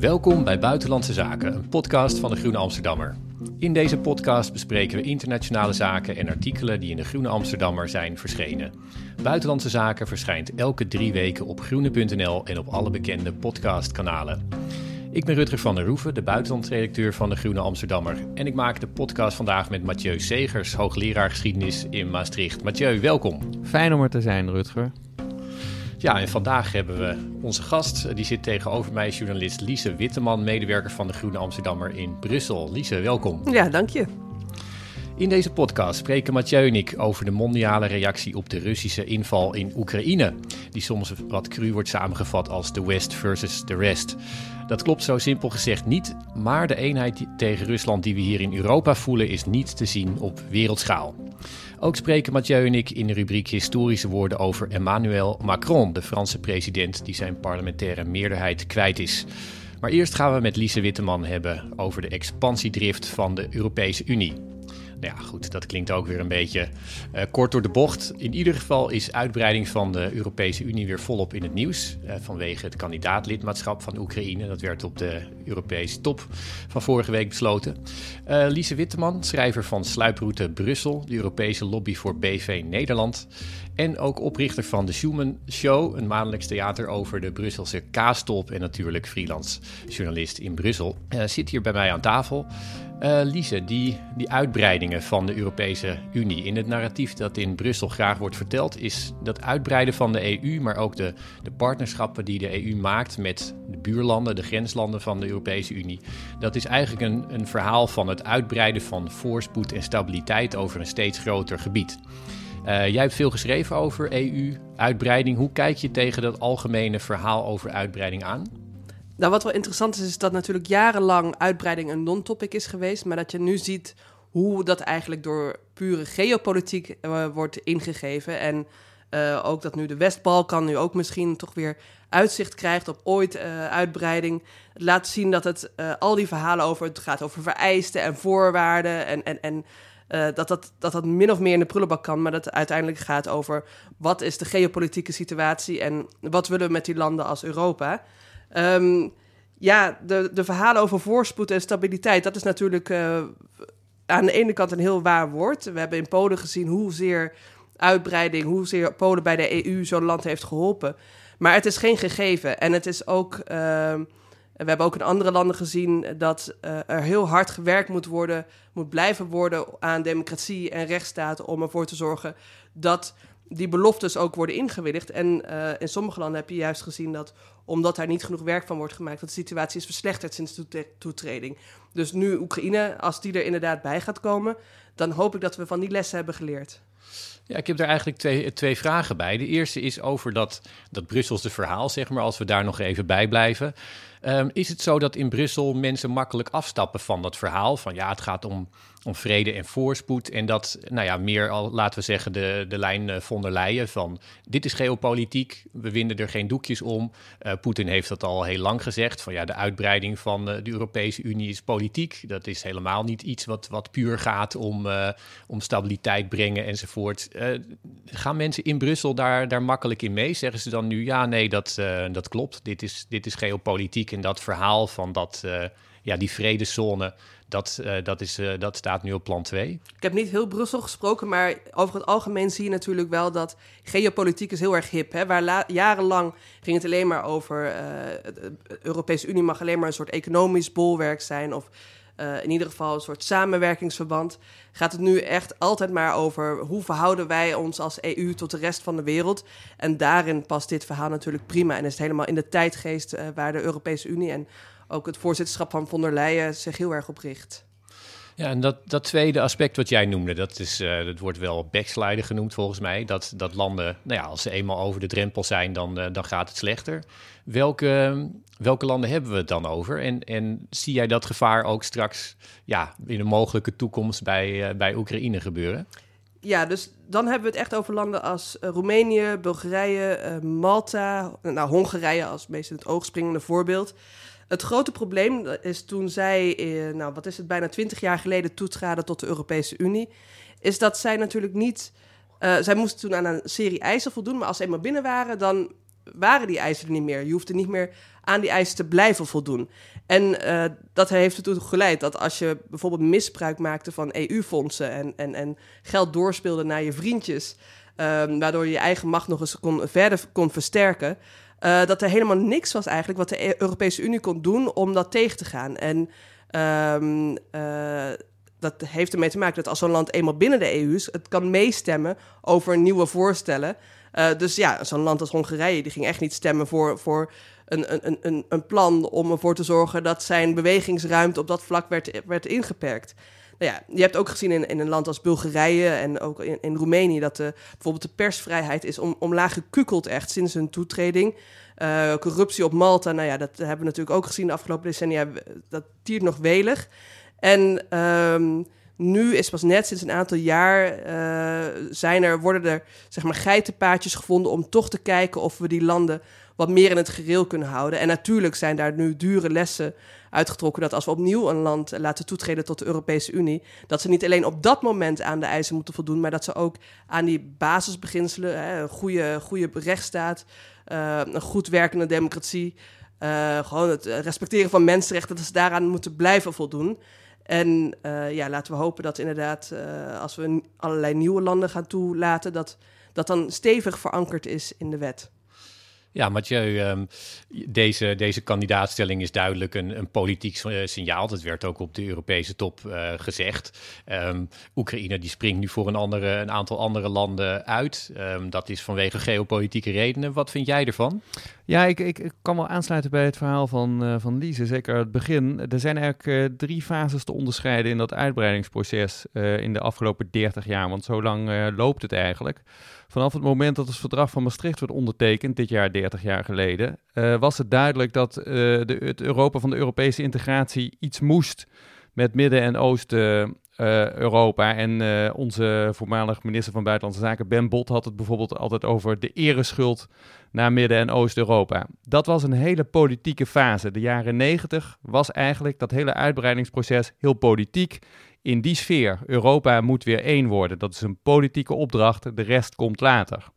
Welkom bij Buitenlandse Zaken, een podcast van de Groene Amsterdammer. In deze podcast bespreken we internationale zaken en artikelen die in de Groene Amsterdammer zijn verschenen. Buitenlandse Zaken verschijnt elke drie weken op groene.nl en op alle bekende podcastkanalen. Ik ben Rutger van der Roeven, de buitenlandredacteur van de Groene Amsterdammer. En ik maak de podcast vandaag met Mathieu Segers, hoogleraar geschiedenis in Maastricht. Mathieu, welkom. Fijn om er te zijn, Rutger. Ja, en vandaag hebben we onze gast. Die zit tegenover mij, journalist Lise Witteman, medewerker van de Groene Amsterdammer in Brussel. Lise, welkom. Ja, dank je. In deze podcast spreken Mathieu en ik over de mondiale reactie op de Russische inval in Oekraïne. Die soms wat cru wordt samengevat als de West versus the rest. Dat klopt zo simpel gezegd niet, maar de eenheid tegen Rusland die we hier in Europa voelen is niet te zien op wereldschaal. Ook spreken Mathieu en ik in de rubriek Historische woorden over Emmanuel Macron, de Franse president die zijn parlementaire meerderheid kwijt is. Maar eerst gaan we met Lise Witteman hebben over de expansiedrift van de Europese Unie. Nou ja, goed, dat klinkt ook weer een beetje uh, kort door de bocht. In ieder geval is uitbreiding van de Europese Unie weer volop in het nieuws. Uh, vanwege het kandidaatlidmaatschap van Oekraïne. Dat werd op de Europese top van vorige week besloten. Uh, Lise Witteman, schrijver van Sluiproute Brussel, de Europese lobby voor BV Nederland. En ook oprichter van de Schumann Show, een maandelijks theater over de Brusselse kaastop. En natuurlijk freelance journalist in Brussel. zit hier bij mij aan tafel. Uh, Lise, die, die uitbreidingen van de Europese Unie. In het narratief dat in Brussel graag wordt verteld, is dat uitbreiden van de EU, maar ook de, de partnerschappen die de EU maakt met de buurlanden, de grenslanden van de Europese Unie. Dat is eigenlijk een, een verhaal van het uitbreiden van voorspoed en stabiliteit over een steeds groter gebied. Uh, jij hebt veel geschreven over EU-uitbreiding. Hoe kijk je tegen dat algemene verhaal over uitbreiding aan? Nou, wat wel interessant is, is dat natuurlijk jarenlang uitbreiding een non-topic is geweest, maar dat je nu ziet hoe dat eigenlijk door pure geopolitiek uh, wordt ingegeven. En uh, ook dat nu de West-Balkan nu ook misschien toch weer uitzicht krijgt op ooit uh, uitbreiding. Het laat zien dat het al die verhalen over, het gaat over vereisten en voorwaarden en, en, en dat, dat, dat dat min of meer in de prullenbak kan, maar dat het uiteindelijk gaat over wat is de geopolitieke situatie en wat willen we met die landen als Europa. Um, ja, de, de verhalen over voorspoed en stabiliteit, dat is natuurlijk uh, aan de ene kant een heel waar woord. We hebben in Polen gezien hoezeer uitbreiding, hoezeer Polen bij de EU zo'n land heeft geholpen. Maar het is geen gegeven. En het is ook. Uh, we hebben ook in andere landen gezien dat uh, er heel hard gewerkt moet worden, moet blijven worden aan democratie en rechtsstaat om ervoor te zorgen dat die beloftes ook worden ingewilligd. En uh, in sommige landen heb je juist gezien dat, omdat daar niet genoeg werk van wordt gemaakt, dat de situatie is verslechterd sinds de toetreding. Dus nu Oekraïne, als die er inderdaad bij gaat komen, dan hoop ik dat we van die lessen hebben geleerd. Ja, ik heb daar eigenlijk twee, twee vragen bij. De eerste is over dat, dat Brusselse verhaal, zeg maar, als we daar nog even bij blijven. Um, is het zo dat in Brussel mensen makkelijk afstappen van dat verhaal? Van ja, het gaat om om vrede en voorspoed. En dat, nou ja, meer al, laten we zeggen, de, de lijn uh, von der Leyen van dit is geopolitiek, we winden er geen doekjes om. Uh, Poetin heeft dat al heel lang gezegd, van ja, de uitbreiding van uh, de Europese Unie is politiek. Dat is helemaal niet iets wat, wat puur gaat om, om stabiliteit brengen enzovoort. gaan mensen in Brussel daar, daar makkelijk in mee? Zeggen ze dan nu, ja, nee, dat, dat klopt, dit is, dit is geopolitiek en dat verhaal van dat, ja, die vredeszone dat, uh, dat, is, uh, dat staat nu op plan 2. Ik heb niet heel Brussel gesproken, maar over het algemeen zie je natuurlijk wel dat geopolitiek is heel erg hip. Hè? Waar jarenlang ging het alleen maar over, de Europese Unie mag alleen maar een soort economisch bolwerk zijn of in ieder geval een soort samenwerkingsverband. Gaat het nu echt altijd maar over hoe verhouden wij ons als EU tot de rest van de wereld. En daarin past dit verhaal natuurlijk prima en is het helemaal in de tijdgeest waar de Europese Unie en ook het voorzitterschap van von der Leyen zich heel erg op richt. Ja, en dat, dat tweede aspect wat jij noemde, dat, is, uh, dat wordt wel backsliden genoemd volgens mij. Dat, dat landen, nou ja, als ze eenmaal over de drempel zijn, dan, uh, dan gaat het slechter. Welke, welke landen hebben we het dan over? En, en zie jij dat gevaar ook straks ja, in een mogelijke toekomst bij, uh, bij Oekraïne gebeuren? Ja, dus dan hebben we het echt over landen als Roemenië, Bulgarije, Malta, nou Hongarije als meest in het oog springende voorbeeld. Het grote probleem is toen zij, eh, nou wat is het, bijna twintig jaar geleden toetraden tot de Europese Unie, is dat zij natuurlijk niet. Uh, zij moesten toen aan een serie eisen voldoen, maar als ze eenmaal binnen waren, dan waren die eisen er niet meer. Je hoefde niet meer aan die eisen te blijven voldoen. En uh, dat heeft ertoe geleid dat als je bijvoorbeeld misbruik maakte van EU-fondsen en, en, en geld doorspeelde naar je vriendjes, um, waardoor je je eigen macht nog eens kon, verder kon versterken, uh, dat er helemaal niks was eigenlijk wat de e-, Europese Unie kon doen om dat tegen te gaan. En um, uh, dat heeft ermee te maken dat als zo'n land eenmaal binnen de EU is, het kan meestemmen over nieuwe voorstellen. Uh, dus ja, zo'n land als Hongarije, die ging echt niet stemmen voor, voor een, een, een, een plan om ervoor te zorgen dat zijn bewegingsruimte op dat vlak werd, werd ingeperkt. Nou ja, je hebt ook gezien in, in een land als Bulgarije en ook in, in Roemenië dat de, bijvoorbeeld de persvrijheid is om, omlaag gekukeld echt sinds hun toetreding. Uh, corruptie op Malta, nou ja, dat hebben we natuurlijk ook gezien de afgelopen decennia. Dat tiert nog welig. En um, nu is pas net sinds een aantal jaar uh, zijn er, worden er zeg maar geitenpaadjes gevonden om toch te kijken of we die landen wat meer in het gereel kunnen houden. En natuurlijk zijn daar nu dure lessen uitgetrokken dat als we opnieuw een land laten toetreden tot de Europese Unie, dat ze niet alleen op dat moment aan de eisen moeten voldoen, maar dat ze ook aan die basisbeginselen, hè, een goede, goede rechtsstaat, uh, een goed werkende democratie, uh, gewoon het respecteren van mensenrechten, dat ze daaraan moeten blijven voldoen. En uh, ja, laten we hopen dat inderdaad, als we allerlei nieuwe landen gaan toelaten, dat dat dan stevig verankerd is in de wet. Ja, Mathieu, um, deze, deze kandidaatstelling is duidelijk een, een politiek eh, signaal. Dat werd ook op de Europese top uh, gezegd. Um, Oekraïne die springt nu voor een, andere, een aantal andere landen uit. Um, dat is vanwege geopolitieke redenen. Wat vind jij ervan? Ja, ik, ik, ik kan wel aansluiten bij het verhaal van, uh, van Lise, zeker het begin. Er zijn eigenlijk drie fases te onderscheiden in dat uitbreidingsproces in de afgelopen 30 jaar. Want zo lang loopt het eigenlijk. Vanaf het moment dat het verdrag van Maastricht werd ondertekend, dit jaar 30 jaar geleden, uh, was het duidelijk dat uh, de, het Europa van de Europese integratie iets moest met Midden- en Oost-Europa. Uh, en onze voormalig minister van Buitenlandse Zaken, Ben Bot, had het bijvoorbeeld altijd over de ereschuld naar Midden- en Oost-Europa. Dat was een hele politieke fase. De jaren 90 was eigenlijk dat hele uitbreidingsproces heel politiek in die sfeer. Europa moet weer één worden. Dat is een politieke opdracht, de rest komt later.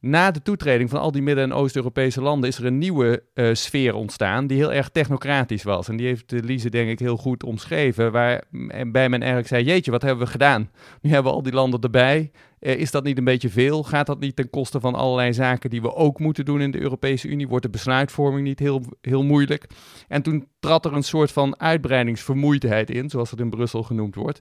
Na de toetreding van al die Midden- en Oost-Europese landen is er een nieuwe uh, sfeer ontstaan die heel erg technocratisch was. En die heeft Lise denk ik heel goed omschreven, waarbij men eigenlijk zei, jeetje, wat hebben we gedaan? Nu hebben we al die landen erbij is dat niet een beetje veel? Gaat dat niet ten koste van allerlei zaken die we ook moeten doen in de Europese Unie? Wordt de besluitvorming niet heel, heel moeilijk? En toen trad er een soort van uitbreidingsvermoeidheid in, zoals het in Brussel genoemd wordt.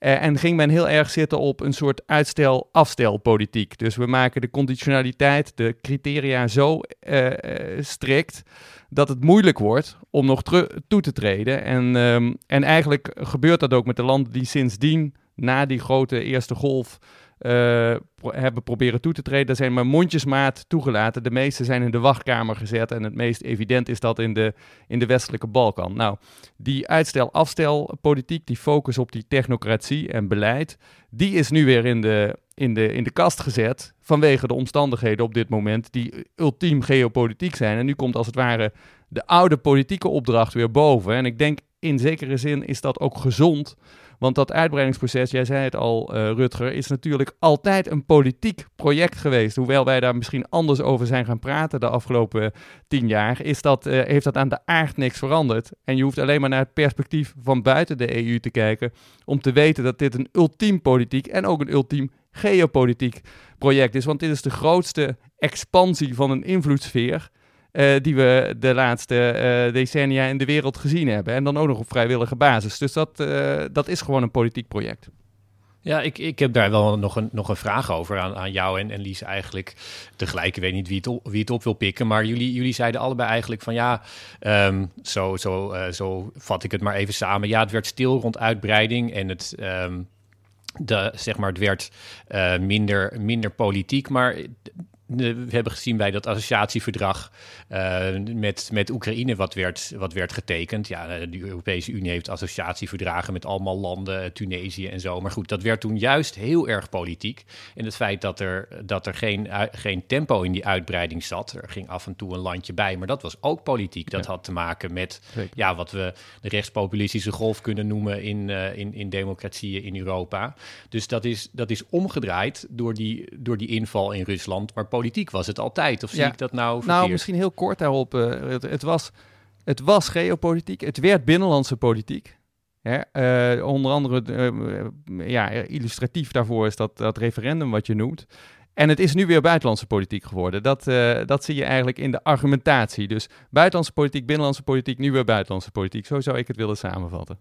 Uh, en ging men heel erg zitten op een soort uitstel-afstelpolitiek. Dus we maken de conditionaliteit, de criteria zo uh, strikt dat het moeilijk wordt om nog toe te treden. En, um, en eigenlijk gebeurt dat ook met de landen die sindsdien, na die grote eerste golf, uh, hebben proberen toe te treden. Er zijn maar mondjesmaat toegelaten. De meeste zijn in de wachtkamer gezet. En het meest evident is dat in de, in de westelijke Balkan. Nou, die uitstel-afstel-politiek, die focus op die technocratie en beleid, die is nu weer in de, in, de, in de kast gezet. Vanwege de omstandigheden op dit moment, die ultiem geopolitiek zijn. En nu komt als het ware de oude politieke opdracht weer boven. En ik denk in zekere zin is dat ook gezond. Want dat uitbreidingsproces, jij zei het al, uh, Rutger, is natuurlijk altijd een politiek project geweest. Hoewel wij daar misschien anders over zijn gaan praten de afgelopen tien jaar, is dat, uh, heeft dat aan de aard niks veranderd. En je hoeft alleen maar naar het perspectief van buiten de EU te kijken om te weten dat dit een ultiem politiek en ook een ultiem geopolitiek project is. Want dit is de grootste expansie van een invloedssfeer uh, die we de laatste uh, decennia in de wereld gezien hebben. En dan ook nog op vrijwillige basis. Dus dat, uh, dat is gewoon een politiek project. Ja, ik, ik heb daar wel nog een, nog een vraag over aan, aan jou en, en Lies eigenlijk. Tegelijk, ik weet niet wie het, op, wie het op wil pikken, maar jullie, jullie zeiden allebei eigenlijk van ja, um, zo, zo, zo vat ik het maar even samen. Ja, het werd stil rond uitbreiding en het... Um, de, zeg maar, het werd minder, minder politiek, maar we hebben gezien bij dat associatieverdrag uh, met, met Oekraïne wat werd, wat werd getekend. Ja, de Europese Unie heeft associatieverdragen met allemaal landen, Tunesië en zo. Maar goed, dat werd toen juist heel erg politiek. En het feit dat er, dat er geen, geen tempo in die uitbreiding zat. Er ging af en toe een landje bij, maar dat was ook politiek. Dat ja. had te maken met ja, wat we de rechtspopulistische golf kunnen noemen in, uh, in, in democratieën in Europa. Dus dat is, dat is omgedraaid door die, door die inval in Rusland. Maar politiek was het altijd. Of zie Ja. ik dat nou verkeerd? Nou, misschien heel kort daarop. eh, het, het, was, het was geopolitiek, het werd binnenlandse politiek. Hè? eh, onder andere, eh, ja, illustratief daarvoor is dat, dat referendum wat je noemt. En het is nu weer buitenlandse politiek geworden. Dat, dat zie je eigenlijk in de argumentatie. Dus buitenlandse politiek, binnenlandse politiek, nu weer buitenlandse politiek. Zo zou ik het willen samenvatten.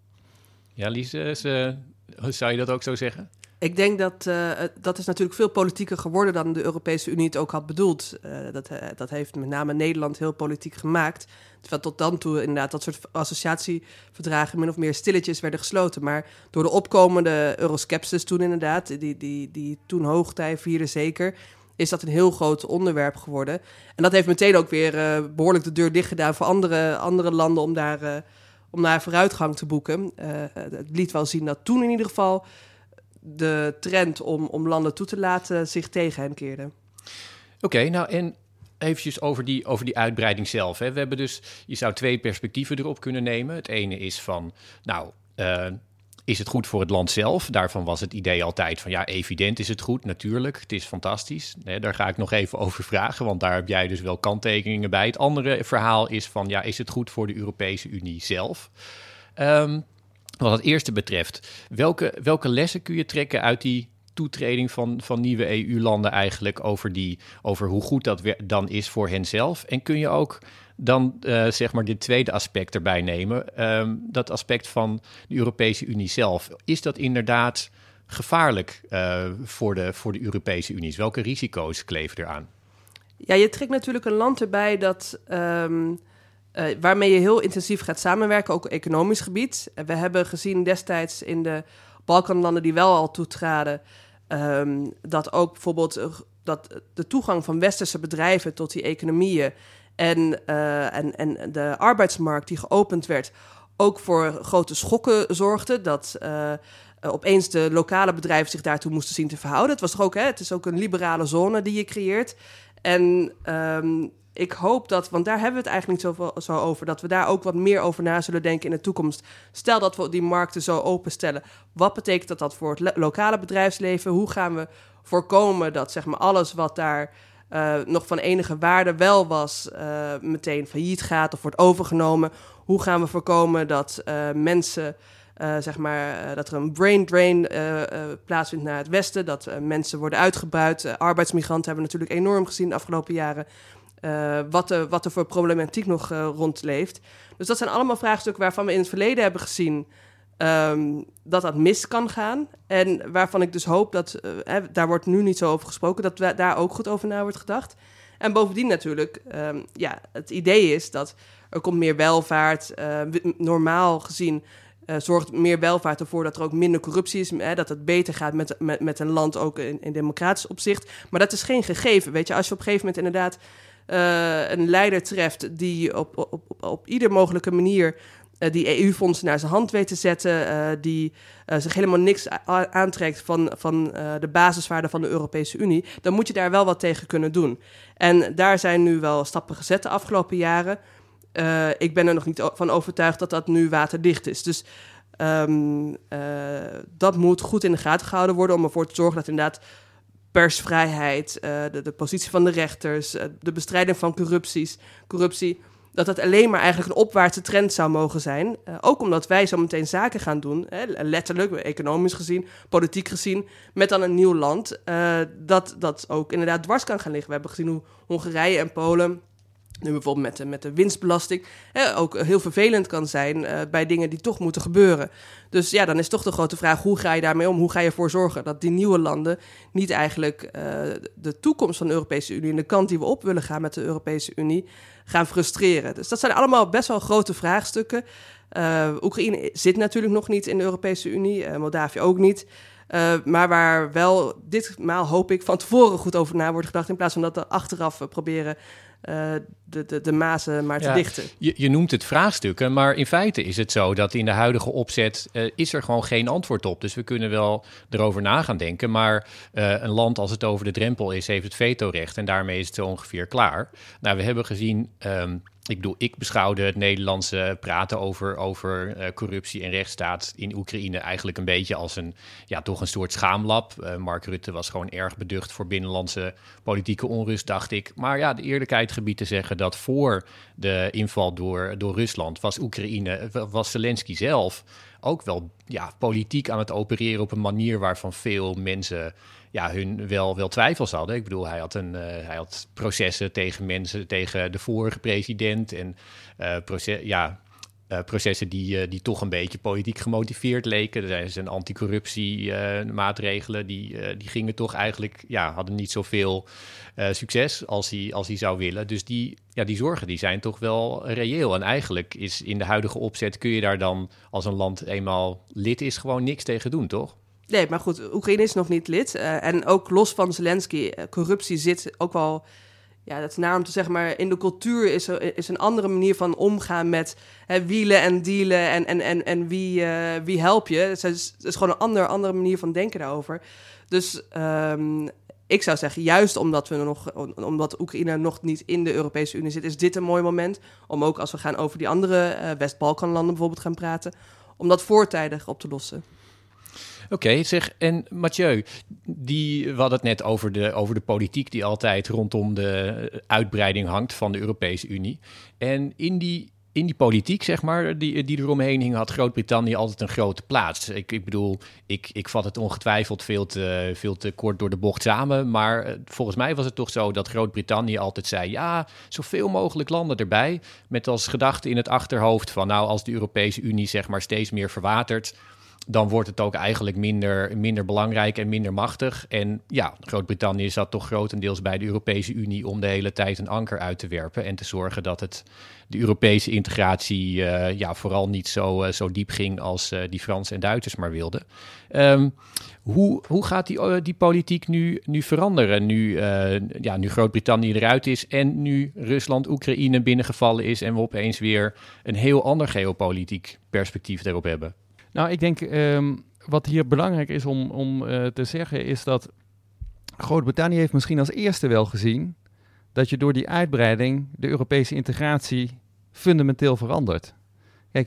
Ja, Lies, zou je dat ook zo zeggen? Ik denk dat eh, dat is natuurlijk veel politieker geworden dan de Europese Unie het ook had bedoeld. Eh, dat, eh, dat heeft met name Nederland heel politiek gemaakt. Terwijl tot dan toe inderdaad dat soort associatieverdragen min of meer stilletjes werden gesloten. Maar door de opkomende euroskepsis toen inderdaad, die, die, die toen hoogtij vierde zeker, is dat een heel groot onderwerp geworden. En dat heeft meteen ook weer eh, behoorlijk de deur dicht gedaan voor andere, andere landen om daar, om daar vooruitgang te boeken. Het liet wel zien dat toen in ieder geval de trend om, om landen toe te laten zich tegen hen keerde. Oké, nou en eventjes over die, over die uitbreiding zelf. Hè. We hebben dus, je zou twee perspectieven erop kunnen nemen. Het ene is van, nou, eh, is het goed voor het land zelf? Daarvan was het idee altijd van, ja, evident is het goed, natuurlijk. Het is fantastisch. Daar ga ik nog even over vragen, want daar heb jij dus wel kanttekeningen bij. Het andere verhaal is van, ja, is het goed voor de Europese Unie zelf? Ehm, wat het eerste betreft, welke, welke lessen kun je trekken uit die toetreding van, van nieuwe EU-landen eigenlijk over, die, over hoe goed dat dan is voor henzelf? En kun je ook dan eh, zeg maar dit tweede aspect erbij nemen, ehm, dat aspect van de Europese Unie zelf. Is dat inderdaad gevaarlijk eh, voor, de, voor de Europese Unie? Welke risico's kleven eraan? Ja, je trekt natuurlijk een land erbij dat, ehm, eh, waarmee je heel intensief gaat samenwerken, ook economisch gebied. En we hebben gezien destijds in de Balkanlanden die wel al toetraden, ehm, dat ook bijvoorbeeld eh, dat de toegang van westerse bedrijven tot die economieën en, eh, en, en de arbeidsmarkt die geopend werd, ook voor grote schokken zorgde. Dat eh, eh, opeens de lokale bedrijven zich daartoe moesten zien te verhouden. Het was toch ook, hè, het is ook een liberale zone die je creëert. En ehm, ik hoop dat, want daar hebben we het eigenlijk niet zoveel, zo over, dat we daar ook wat meer over na zullen denken in de toekomst. Stel dat we die markten zo openstellen. Wat betekent dat, dat voor het lo- lokale bedrijfsleven? Hoe gaan we voorkomen dat zeg maar, alles wat daar eh, nog van enige waarde wel was, eh, meteen failliet gaat of wordt overgenomen? Hoe gaan we voorkomen dat eh, mensen. zeg maar, dat er een brain drain eh, plaatsvindt naar het westen. Dat mensen worden uitgebuit. Arbeidsmigranten hebben we natuurlijk enorm gezien de afgelopen jaren. Eh, wat, er, wat er voor problematiek nog eh, rondleeft. Dus dat zijn allemaal vraagstukken waarvan we in het verleden hebben gezien ehm, dat dat mis kan gaan. En waarvan ik dus hoop dat, eh, daar wordt nu niet zo over gesproken, dat daar ook goed over na wordt gedacht. En bovendien natuurlijk, ehm, ja, het idee is dat er komt meer welvaart. eh, w- normaal gezien zorgt meer welvaart ervoor dat er ook minder corruptie is. Hè, dat het beter gaat met, met, met een land ook in, in democratisch opzicht. Maar dat is geen gegeven. Weet je, als je op een gegeven moment inderdaad eh, een leider treft die op, op, op, op ieder mogelijke manier eh, die EU-fondsen naar zijn hand weet te zetten, eh, die zich helemaal niks aantrekt van, van de basiswaarden van de Europese Unie, dan moet je daar wel wat tegen kunnen doen. En daar zijn nu wel stappen gezet de afgelopen jaren. Ik ben er nog niet van overtuigd dat dat nu waterdicht is. Dus ehm, eh, dat moet goed in de gaten gehouden worden om ervoor te zorgen dat inderdaad persvrijheid, eh, de, positie van de rechters, eh, de bestrijding van corrupties, corruptie, dat dat alleen maar eigenlijk een opwaartse trend zou mogen zijn. Eh, ook omdat wij zo meteen zaken gaan doen, hè, letterlijk, economisch gezien, politiek gezien, met dan een nieuw land, dat, dat ook inderdaad dwars kan gaan liggen. We hebben gezien hoe Hongarije en Polen nu bijvoorbeeld met de, met de winstbelasting, hè, ook heel vervelend kan zijn eh, bij dingen die toch moeten gebeuren. Dus ja, dan is toch de grote vraag, hoe ga je daarmee om? Hoe ga je ervoor zorgen dat die nieuwe landen niet eigenlijk eh, de toekomst van de Europese Unie en de kant die we op willen gaan met de Europese Unie gaan frustreren? Dus dat zijn allemaal best wel grote vraagstukken. Eh, Oekraïne zit natuurlijk nog niet in de Europese Unie, Moldavië ook niet. Maar waar wel ditmaal hoop ik van tevoren goed over na wordt gedacht, in plaats van dat we achteraf proberen uh, de, de, de mazen maar te ja, dichten. Je, je, noemt het vraagstukken, maar in feite is het zo dat in de huidige opzet uh, is er gewoon geen antwoord op. Dus we kunnen wel erover na gaan denken, maar uh, een land als het over de drempel is, heeft het vetorecht en daarmee is het zo ongeveer klaar. Nou, we hebben gezien. Um, ik bedoel, ik beschouwde het Nederlandse praten over, over uh, corruptie en rechtsstaat in Oekraïne eigenlijk een beetje als een, ja, toch een soort schaamlab. Uh, Mark Rutte was gewoon erg beducht voor binnenlandse politieke onrust, dacht ik. Maar ja, de eerlijkheid gebied te zeggen dat voor de inval door, door Rusland was Oekraïne, was Zelensky zelf ook wel ja, politiek aan het opereren op een manier waarvan veel mensen ja, hun wel, wel twijfels hadden. Ik bedoel, hij had, een, uh, hij had processen tegen mensen, tegen de vorige president en uh, proces, ja, uh, processen die, die toch een beetje politiek gemotiveerd leken. Er zijn anticorruptie maatregelen, die, die gingen toch eigenlijk, ja, hadden niet zoveel succes als hij, als hij zou willen. Dus die, ja, die zorgen die zijn toch wel reëel. En eigenlijk is in de huidige opzet kun je daar dan, als een land eenmaal lid is, gewoon niks tegen doen, toch? Nee, maar goed, Oekraïne is nog niet lid. Uh, en ook los van Zelensky, uh, corruptie zit ook wel... Ja, dat is naar om te zeggen, maar in de cultuur is er is een andere manier van omgaan met hè, wielen en dealen en, en, en, en wie, uh, wie help je. Het is, het is gewoon een ander, andere manier van denken daarover. Dus um, ik zou zeggen, juist omdat, we nog, omdat Oekraïne nog niet in de Europese Unie zit, is dit een mooi moment om ook als we gaan over die andere West-Balkanlanden bijvoorbeeld gaan praten, om dat voortijdig op te lossen. Oké, zeg, en Mathieu, die, we hadden het net over de, over de politiek die altijd rondom de uitbreiding hangt van de Europese Unie. En in die, in die politiek, zeg maar, die, die eromheen hing, had Groot-Brittannië altijd een grote plaats. Ik, ik bedoel, ik, ik vat het ongetwijfeld veel te, veel te kort door de bocht samen. Maar eh, volgens mij was het toch zo dat Groot-Brittannië altijd zei: ja, zoveel mogelijk landen erbij. Met als gedachte in het achterhoofd van, nou, als de Europese Unie zeg maar steeds meer verwatert dan wordt het ook eigenlijk minder, minder belangrijk en minder machtig. En ja, Groot-Brittannië zat toch grotendeels bij de Europese Unie om de hele tijd een anker uit te werpen en te zorgen dat het de Europese integratie uh, ja, vooral niet zo, uh, zo diep ging als uh, die Fransen en Duitsers maar wilden. Um, hoe, hoe gaat die, die politiek nu, nu veranderen? Nu, ja, nu Groot-Brittannië eruit is en nu Rusland Oekraïne binnengevallen is en we opeens weer een heel ander geopolitiek perspectief daarop hebben? Nou, ik denk um, wat hier belangrijk is om, om uh, te zeggen, is dat Groot-Brittannië heeft misschien als eerste wel gezien dat je door die uitbreiding de Europese integratie fundamenteel verandert.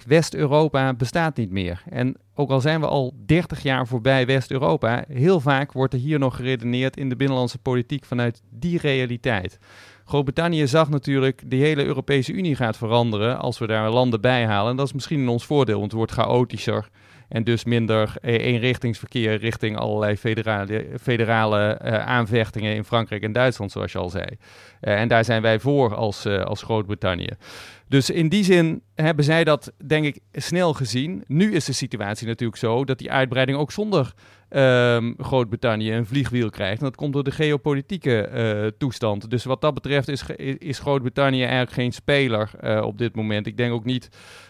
West-Europa bestaat niet meer. En ook al zijn we al 30 jaar voorbij West-Europa, heel vaak wordt er hier nog geredeneerd in de binnenlandse politiek vanuit die realiteit. Groot-Brittannië zag natuurlijk de hele Europese Unie gaat veranderen als we daar landen bij halen. En dat is misschien in ons voordeel, want het wordt chaotischer. En dus minder eenrichtingsverkeer richting allerlei federale, federale uh, aanvechtingen in Frankrijk en Duitsland, zoals je al zei. Uh, en daar zijn wij voor als, als Groot-Brittannië. Dus in die zin hebben zij dat, denk ik, snel gezien. Nu is de situatie natuurlijk zo dat die uitbreiding ook zonder um, Groot-Brittannië een vliegwiel krijgt. En dat komt door de geopolitieke uh, toestand. Dus wat dat betreft is, is Groot-Brittannië eigenlijk geen speler uh, op dit moment. Ik denk ook niet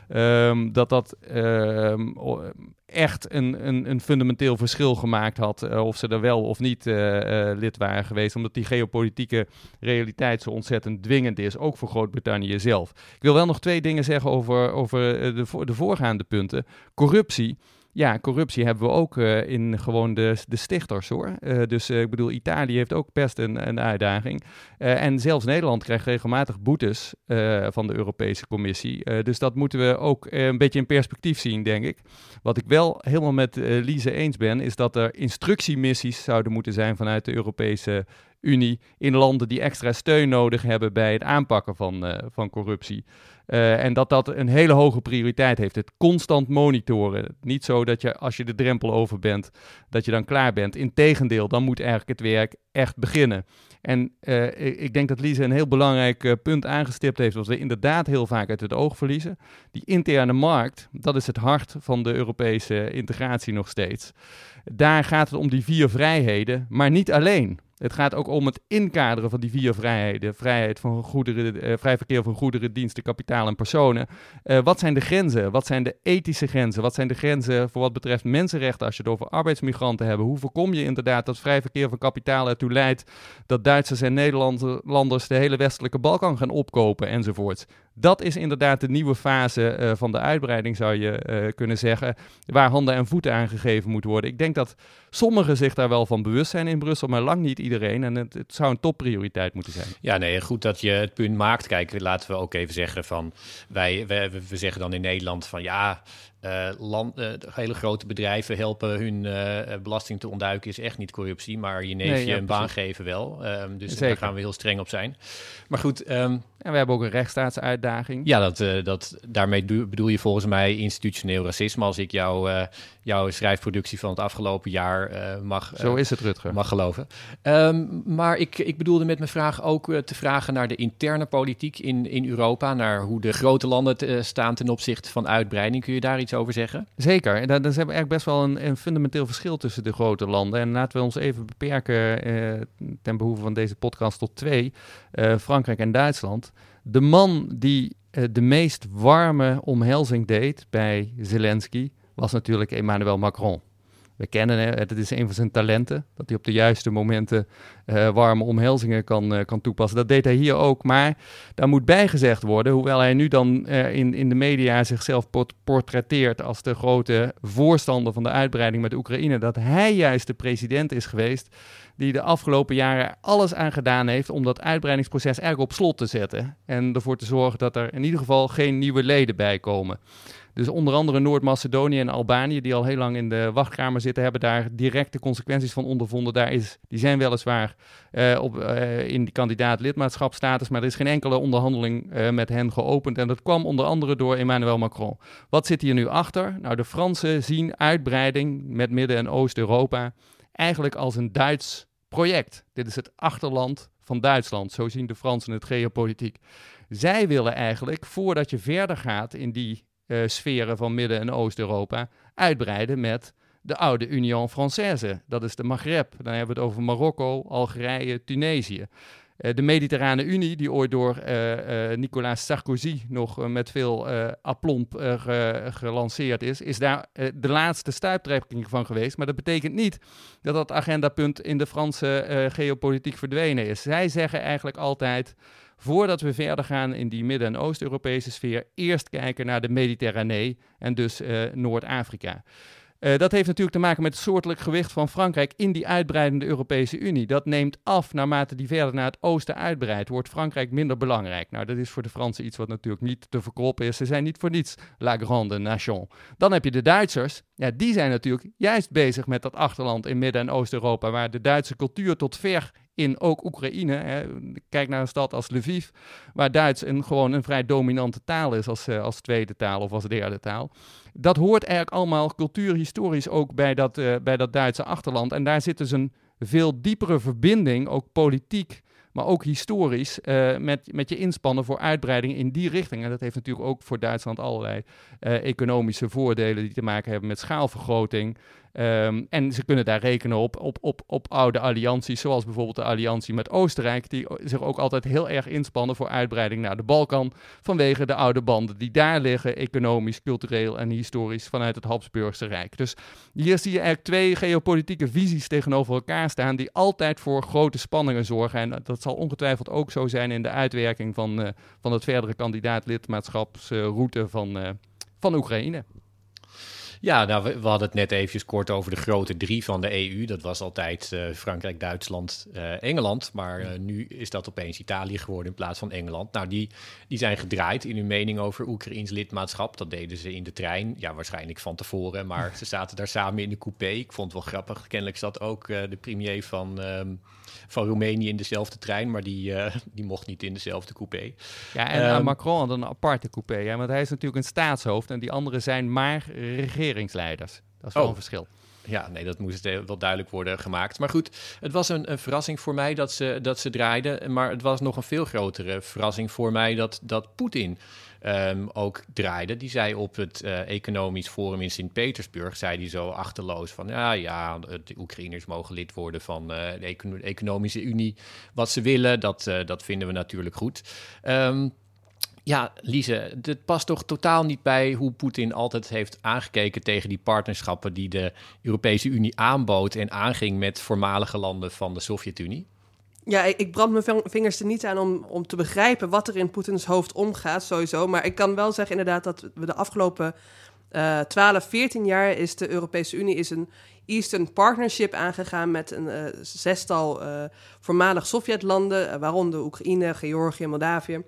um, dat dat um, echt een, een, een, fundamenteel verschil gemaakt had. Uh, of ze er wel of niet lid waren geweest. Omdat die geopolitieke realiteit zo ontzettend dwingend is. Ook voor Groot-Brittannië zelf. Ik wil wel nog twee dingen zeggen over, over de, de voorgaande punten. Corruptie. Ja, corruptie hebben we ook uh, in gewoon de, de stichters hoor. Uh, dus uh, ik bedoel, Italië heeft ook best een, een uitdaging. en zelfs Nederland krijgt regelmatig boetes van de Europese Commissie. dus dat moeten we ook een beetje in perspectief zien, denk ik. Wat ik wel helemaal met Lise eens ben, is dat er instructiemissies zouden moeten zijn vanuit de Europese Unie in landen die extra steun nodig hebben bij het aanpakken van, van corruptie. Uh, en dat dat een hele hoge prioriteit heeft. Het constant monitoren. Niet zo dat je als je de drempel over bent, dat je dan klaar bent. Integendeel, dan moet eigenlijk het werk echt beginnen. En uh, ik denk dat Lise een heel belangrijk punt aangestipt heeft, wat we inderdaad heel vaak uit het oog verliezen. Die interne markt, dat is het hart van de Europese integratie nog steeds. Daar gaat het om die vier vrijheden, maar niet alleen. Het gaat ook om het inkaderen van die vier vrijheden. Vrijheid van goederen, uh, vrij verkeer van goederen, diensten, kapitaal en personen. Uh, wat zijn de grenzen? Wat zijn de ethische grenzen? Wat zijn de grenzen voor wat betreft mensenrechten als je het over arbeidsmigranten hebt? Hoe voorkom je inderdaad dat vrij verkeer van kapitaal ertoe leidt dat Duitsers en Nederlanders de hele westelijke Balkan gaan opkopen enzovoorts? Dat is inderdaad de nieuwe fase uh, van de uitbreiding, zou je kunnen zeggen, waar handen en voeten aangegeven moet worden. Ik denk dat sommigen zich daar wel van bewust zijn in Brussel, maar lang niet iedereen iedereen en het, het zou een topprioriteit moeten zijn. Ja, nee, goed dat je het punt maakt. Kijk, laten we ook even zeggen van... Wij, we, we zeggen dan in Nederland van ja... Land, uh, hele grote bedrijven helpen hun uh, belasting te ontduiken is echt niet corruptie, maar je neefje nee, ja, een baan geven wel. Um, dus Zeker. daar gaan we heel streng op zijn. Maar goed. Um, en we hebben ook een rechtsstaatsuitdaging. Ja, dat, dat, daarmee bedoel je volgens mij institutioneel racisme. Als ik jou, jouw schrijfproductie van het afgelopen jaar mag, Zo is het, Rutger. mag geloven. Um, maar ik, ik bedoelde met mijn vraag ook te vragen naar de interne politiek in, in Europa. Naar hoe de grote landen staan ten opzichte van uitbreiding. Kun je daar iets over zeggen? Zeker. En daar hebben we eigenlijk best wel een, een, fundamenteel verschil tussen de grote landen. En laten we ons even beperken eh, ten behoeve van deze podcast tot twee: uh, Frankrijk en Duitsland. De man die uh, de meest warme omhelzing deed bij Zelensky was natuurlijk Emmanuel Macron. We kennen het, het is een van zijn talenten, dat hij op de juiste momenten uh, warme omhelzingen kan, uh, kan toepassen. Dat deed hij hier ook, maar daar moet bijgezegd worden, hoewel hij nu dan uh, in, in de media zichzelf port portretteert als de grote voorstander van de uitbreiding met Oekraïne, dat hij juist de president is geweest die de afgelopen jaren alles aan gedaan heeft om dat uitbreidingsproces eigenlijk op slot te zetten en ervoor te zorgen dat er in ieder geval geen nieuwe leden bij komen. Dus onder andere Noord-Macedonië en Albanië, die al heel lang in de wachtkamer zitten, hebben daar directe consequenties van ondervonden. Daar is, die zijn weliswaar uh, op, uh, in die kandidaat lidmaatschapstatus, maar er is geen enkele onderhandeling uh, met hen geopend. En dat kwam onder andere door Emmanuel Macron. Wat zit hier nu achter? Nou, de Fransen zien uitbreiding met Midden- en Oost-Europa eigenlijk als een Duits project. Dit is het achterland van Duitsland. Zo zien de Fransen het geopolitiek. Zij willen eigenlijk, voordat je verder gaat in die uh, sferen van Midden- en Oost-Europa uitbreiden met de oude Union Française. Dat is de Maghreb. Dan hebben we het over Marokko, Algerije, Tunesië. Uh, de Mediterrane Unie, die ooit door uh, Nicolas Sarkozy nog met veel aplomb ge gelanceerd is, is daar de laatste stuiptrekking van geweest. Maar dat betekent niet dat dat agendapunt in de Franse geopolitiek verdwenen is. Zij zeggen eigenlijk altijd voordat we verder gaan in die Midden- en Oost-Europese sfeer, eerst kijken naar de Mediterranee en dus uh, Noord-Afrika. Uh, dat heeft natuurlijk te maken met het soortelijk gewicht van Frankrijk in die uitbreidende Europese Unie. Dat neemt af naarmate die verder naar het oosten uitbreidt. Wordt Frankrijk minder belangrijk. Nou, dat is voor de Fransen iets wat natuurlijk niet te verkroppen is. Ze zijn niet voor niets la grande nation. Dan heb je de Duitsers. Ja, die zijn natuurlijk juist bezig met dat achterland in Midden- en Oost-Europa, waar de Duitse cultuur tot ver in ook Oekraïne. Hè. Kijk naar een stad als Lviv, waar Duits een, gewoon een vrij dominante taal is als, uh, als tweede taal of als derde taal. Dat hoort eigenlijk allemaal cultuurhistorisch ook bij dat, uh, bij dat Duitse achterland. En daar zit dus een veel diepere verbinding, ook politiek, maar ook historisch, uh, met, met je inspannen voor uitbreiding in die richting. En dat heeft natuurlijk ook voor Duitsland allerlei economische voordelen die te maken hebben met schaalvergroting. Um, en ze kunnen daar rekenen op, op, op, op oude allianties, zoals bijvoorbeeld de alliantie met Oostenrijk, die zich ook altijd heel erg inspannen voor uitbreiding naar de Balkan, vanwege de oude banden die daar liggen, economisch, cultureel en historisch, vanuit het Habsburgse Rijk. Dus hier zie je eigenlijk twee geopolitieke visies tegenover elkaar staan, die altijd voor grote spanningen zorgen. En dat zal ongetwijfeld ook zo zijn in de uitwerking van, uh, van het verdere kandidaat-lidmaatschapsroute van, uh, van Oekraïne. Ja, nou, we, we, hadden het net eventjes kort over de grote drie van de EU. Dat was altijd uh, Frankrijk, Duitsland, uh, Engeland. Maar uh, nu is dat opeens Italië geworden in plaats van Engeland. Nou, die, die zijn gedraaid in hun mening over Oekraïns lidmaatschap. Dat deden ze in de trein. Ja, waarschijnlijk van tevoren. Maar ze zaten daar samen in de coupé. Ik vond het wel grappig. Kennelijk zat ook de premier van, um, van Roemenië in dezelfde trein. Maar die, die mocht niet in dezelfde coupé. Ja, en um, Macron had een aparte coupé. Hè, want hij is natuurlijk een staatshoofd. En die anderen zijn maar regering regeringsleiders. Dat is wel oh. een verschil. Ja, nee, dat moest wel duidelijk worden gemaakt. Maar goed, het was een, een, verrassing voor mij dat ze, dat ze draaiden. Maar het was nog een veel grotere verrassing voor mij dat, dat Poetin um, ook draaide. Die zei op het uh, economisch forum in Sint-Petersburg, zei hij zo achterloos van... ja, ja, de Oekraïners mogen lid worden van uh, de Econo Economische Unie. Wat ze willen, dat, uh, dat vinden we natuurlijk goed. Um, ja, Lise, het past toch totaal niet bij hoe Poetin altijd heeft aangekeken tegen die partnerschappen die de Europese Unie aanbood en aanging met voormalige landen van de Sovjet-Unie? Ja, ik brand mijn vingers er niet aan om, om te begrijpen wat er in Poetins hoofd omgaat, sowieso. Maar ik kan wel zeggen inderdaad dat we de afgelopen uh, 12, 14 jaar is de Europese Unie is een Eastern Partnership aangegaan met een uh, zestal uh, voormalig Sovjetlanden, waaronder Oekraïne, Georgië, Moldavië.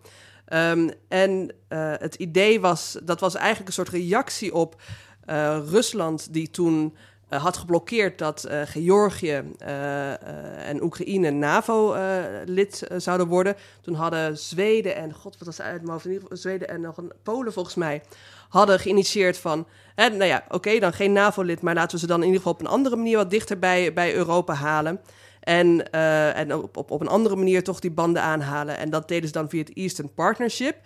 Um, en het idee was, dat was eigenlijk een soort reactie op Rusland, die toen uh, had geblokkeerd dat Georgië en Oekraïne NAVO-lid zouden worden. Toen hadden Zweden en, god wat was uit Zweden en nog een Polen volgens mij, hadden geïnitieerd van, hè, nou ja, oké, dan geen NAVO-lid, maar laten we ze dan in ieder geval op een andere manier wat dichter bij, bij Europa halen. En, en op, op, op een andere manier toch die banden aanhalen. En dat deden ze dan via het Eastern Partnership.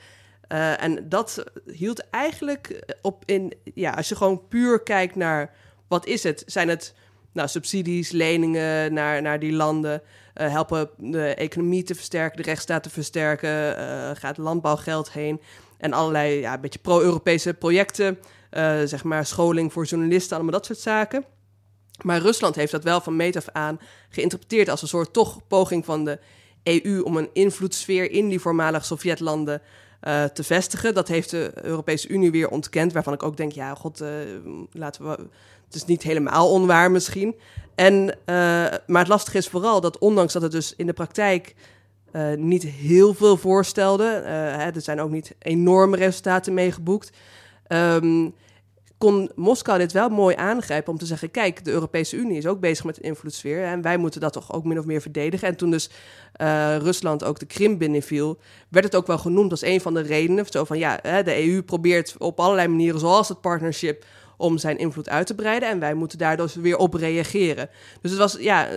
en dat hield eigenlijk op in, ja, als je gewoon puur kijkt naar wat is het? Zijn het nou, subsidies, leningen naar, naar die landen? Uh, helpen de economie te versterken, de rechtsstaat te versterken? Uh, gaat landbouwgeld heen? En allerlei ja, een beetje pro-Europese projecten. Zeg maar scholing voor journalisten, allemaal dat soort zaken. Maar Rusland heeft dat wel van meet af aan geïnterpreteerd als een soort toch poging van de EU om een invloedssfeer in die voormalige Sovjetlanden uh, te vestigen. Dat heeft de Europese Unie weer ontkend, waarvan ik ook denk, ja, god, uh, laten we het is niet helemaal onwaar misschien. En, uh, maar het lastige is vooral dat ondanks dat het dus in de praktijk niet heel veel voorstelde, hè, er zijn ook niet enorme resultaten mee geboekt, um, kon Moskou dit wel mooi aangrijpen om te zeggen: kijk, de Europese Unie is ook bezig met een invloedssfeer en wij moeten dat toch ook min of meer verdedigen. En toen dus uh, Rusland ook de Krim binnenviel, werd het ook wel genoemd als een van de redenen. Zo van ja, de EU probeert op allerlei manieren, zoals het partnership, om zijn invloed uit te breiden. En wij moeten daar dus weer op reageren. Dus het was, ja,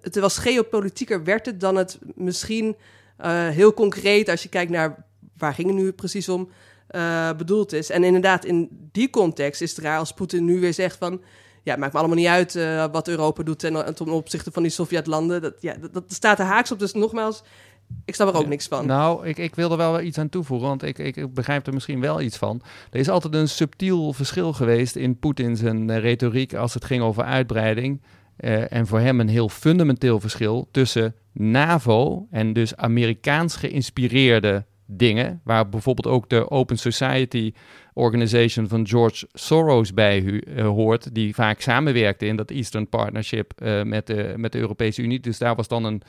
het was geopolitieker werd het dan het misschien uh, heel concreet als je kijkt naar waar ging het nu precies om uh, bedoeld is. En inderdaad, in die context is het raar als Poetin nu weer zegt van ja, het maakt me allemaal niet uit uh, wat Europa doet ten, ten opzichte van die Sovjetlanden. Dat, ja, dat, dat, staat er haaks op. Dus nogmaals, ik snap er ook niks van. Nou, ik, ik wil er wel iets aan toevoegen, want ik, ik, ik, begrijp er misschien wel iets van. Er is altijd een subtiel verschil geweest in Poetin zijn uh, retoriek als het ging over uitbreiding. Uh, en voor hem een heel fundamenteel verschil tussen NAVO en dus Amerikaans geïnspireerde dingen, waar bijvoorbeeld ook de Open Society Organization van George Soros bij uh, hoort, die vaak samenwerkte in dat Eastern Partnership uh, met, de, met de Europese Unie. Dus daar was dan een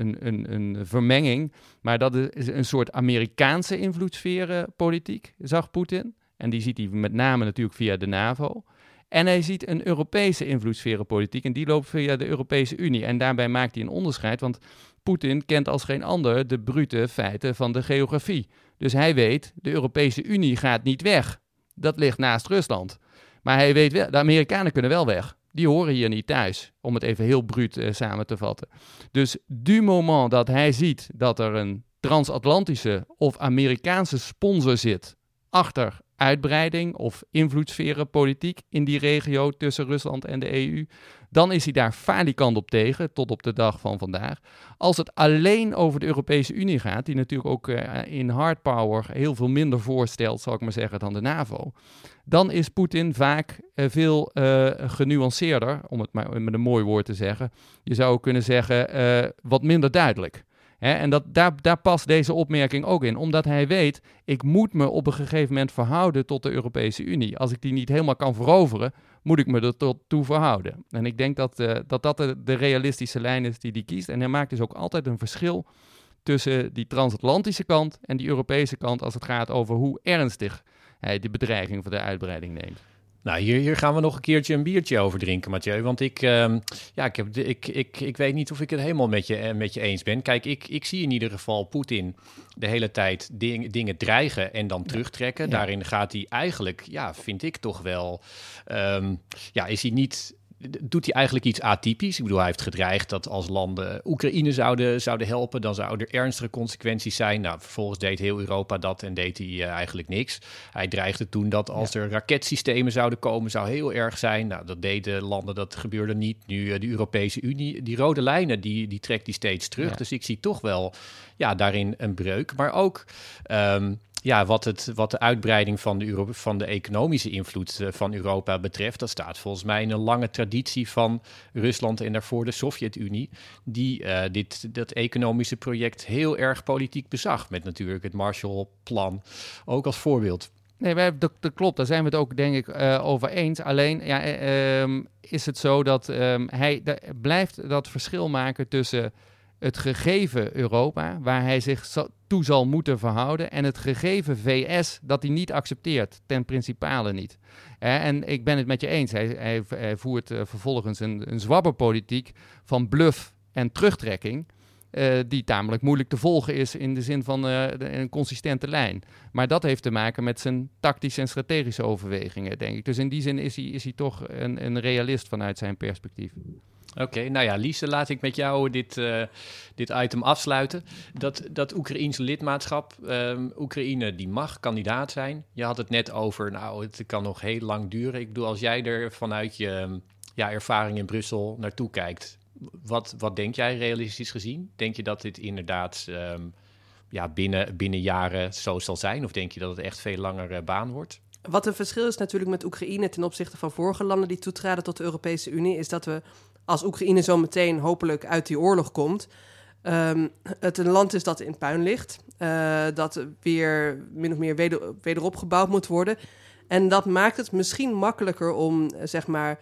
een, een, een vermenging. Maar dat is een soort Amerikaanse invloedssferenpolitiek, zag Poetin. En die ziet hij met name natuurlijk via de NAVO. En hij ziet een Europese invloedssferenpolitiek en die loopt via de Europese Unie. En daarbij maakt hij een onderscheid, want Poetin kent als geen ander de brute feiten van de geografie. Dus hij weet, de Europese Unie gaat niet weg. Dat ligt naast Rusland. Maar hij weet wel, de Amerikanen kunnen wel weg die horen hier niet thuis, om het even heel bruut uh, samen te vatten. Dus du moment dat hij ziet dat er een transatlantische of Amerikaanse sponsor zit achter uitbreiding of invloedssferenpolitiek in die regio tussen Rusland en de EU, dan is hij daar falikant op tegen, tot op de dag van vandaag. Als het alleen over de Europese Unie gaat, die natuurlijk ook uh, in hard power heel veel minder voorstelt, zal ik maar zeggen, dan de NAVO, dan is Poetin vaak uh, veel uh, genuanceerder, om het maar met een mooi woord te zeggen. Je zou kunnen zeggen, wat minder duidelijk. En dat, daar, daar past deze opmerking ook in, omdat hij weet, ik moet me op een gegeven moment verhouden tot de Europese Unie. Als ik die niet helemaal kan veroveren, moet ik me er tot toe verhouden. En ik denk dat uh, dat, dat de, de, realistische lijn is die hij kiest. En hij maakt dus ook altijd een verschil tussen die transatlantische kant en die Europese kant als het gaat over hoe ernstig hij de bedreiging van de uitbreiding neemt. Nou, hier, hier gaan we nog een keertje een biertje over drinken, Mathieu. Want ik, uh, ja, ik, heb, ik, ik, ik weet niet of ik het helemaal met je, eh, met je eens ben. Kijk, ik, ik zie in ieder geval Poetin de hele tijd ding, dingen dreigen en dan terugtrekken. Ja. Daarin gaat hij eigenlijk, ja, vind ik toch wel... Um, ja, is hij niet doet hij eigenlijk iets atypisch. Ik bedoel, hij heeft gedreigd dat als landen Oekraïne zouden, zouden helpen, dan zouden er ernstige consequenties zijn. Nou, vervolgens deed heel Europa dat en deed hij uh, eigenlijk niks. Hij dreigde toen dat als ja. er raketsystemen zouden komen, zou heel erg zijn. Nou, dat deden landen, dat gebeurde niet. Nu uh, de Europese Unie, die rode lijnen, die, die trekt hij steeds terug. Ja. Dus ik zie toch wel ja, daarin een breuk. Maar ook... Um, ja, wat, het, wat de uitbreiding van de, van de economische invloed uh, van Europa betreft, dat staat volgens mij in een lange traditie van Rusland en daarvoor de Sovjet-Unie, die uh, dit, dat economische project heel erg politiek bezag. Met natuurlijk het Marshallplan ook als voorbeeld. Nee, wij, dat, dat, klopt. Daar zijn we het ook, denk ik, uh, over eens. Alleen ja, uh, is het zo dat um, hij blijft dat verschil maken tussen het gegeven Europa, waar hij zich toe zal moeten verhouden, en het gegeven VS dat hij niet accepteert, ten principale niet. en ik ben het met je eens, hij, voert uh, vervolgens een, een zwabberpolitiek van bluff en terugtrekking. Uh, die tamelijk moeilijk te volgen is in de zin van de, een consistente lijn. Maar dat heeft te maken met zijn tactische en strategische overwegingen, denk ik. Dus in die zin is hij, is hij toch een, een realist vanuit zijn perspectief. Oké, nou ja, Lise, laat ik met jou dit, uh, dit item afsluiten. Dat, dat Oekraïense lidmaatschap, um, Oekraïne die mag kandidaat zijn. Je had het net over, nou, het kan nog heel lang duren. Ik bedoel, als jij er vanuit je ja, ervaring in Brussel naartoe kijkt, wat, wat denk jij realistisch gezien? Denk je dat dit inderdaad um, ja, binnen, binnen jaren zo zal zijn? Of denk je dat het echt veel langer uh, baan wordt? Wat een verschil is natuurlijk met Oekraïne ten opzichte van vorige landen die toetraden tot de Europese Unie, is dat we als Oekraïne zo meteen hopelijk uit die oorlog komt, um, het een land is dat in puin ligt, uh, dat weer min of meer weder, wederopgebouwd moet worden. En dat maakt het misschien makkelijker om, zeg maar,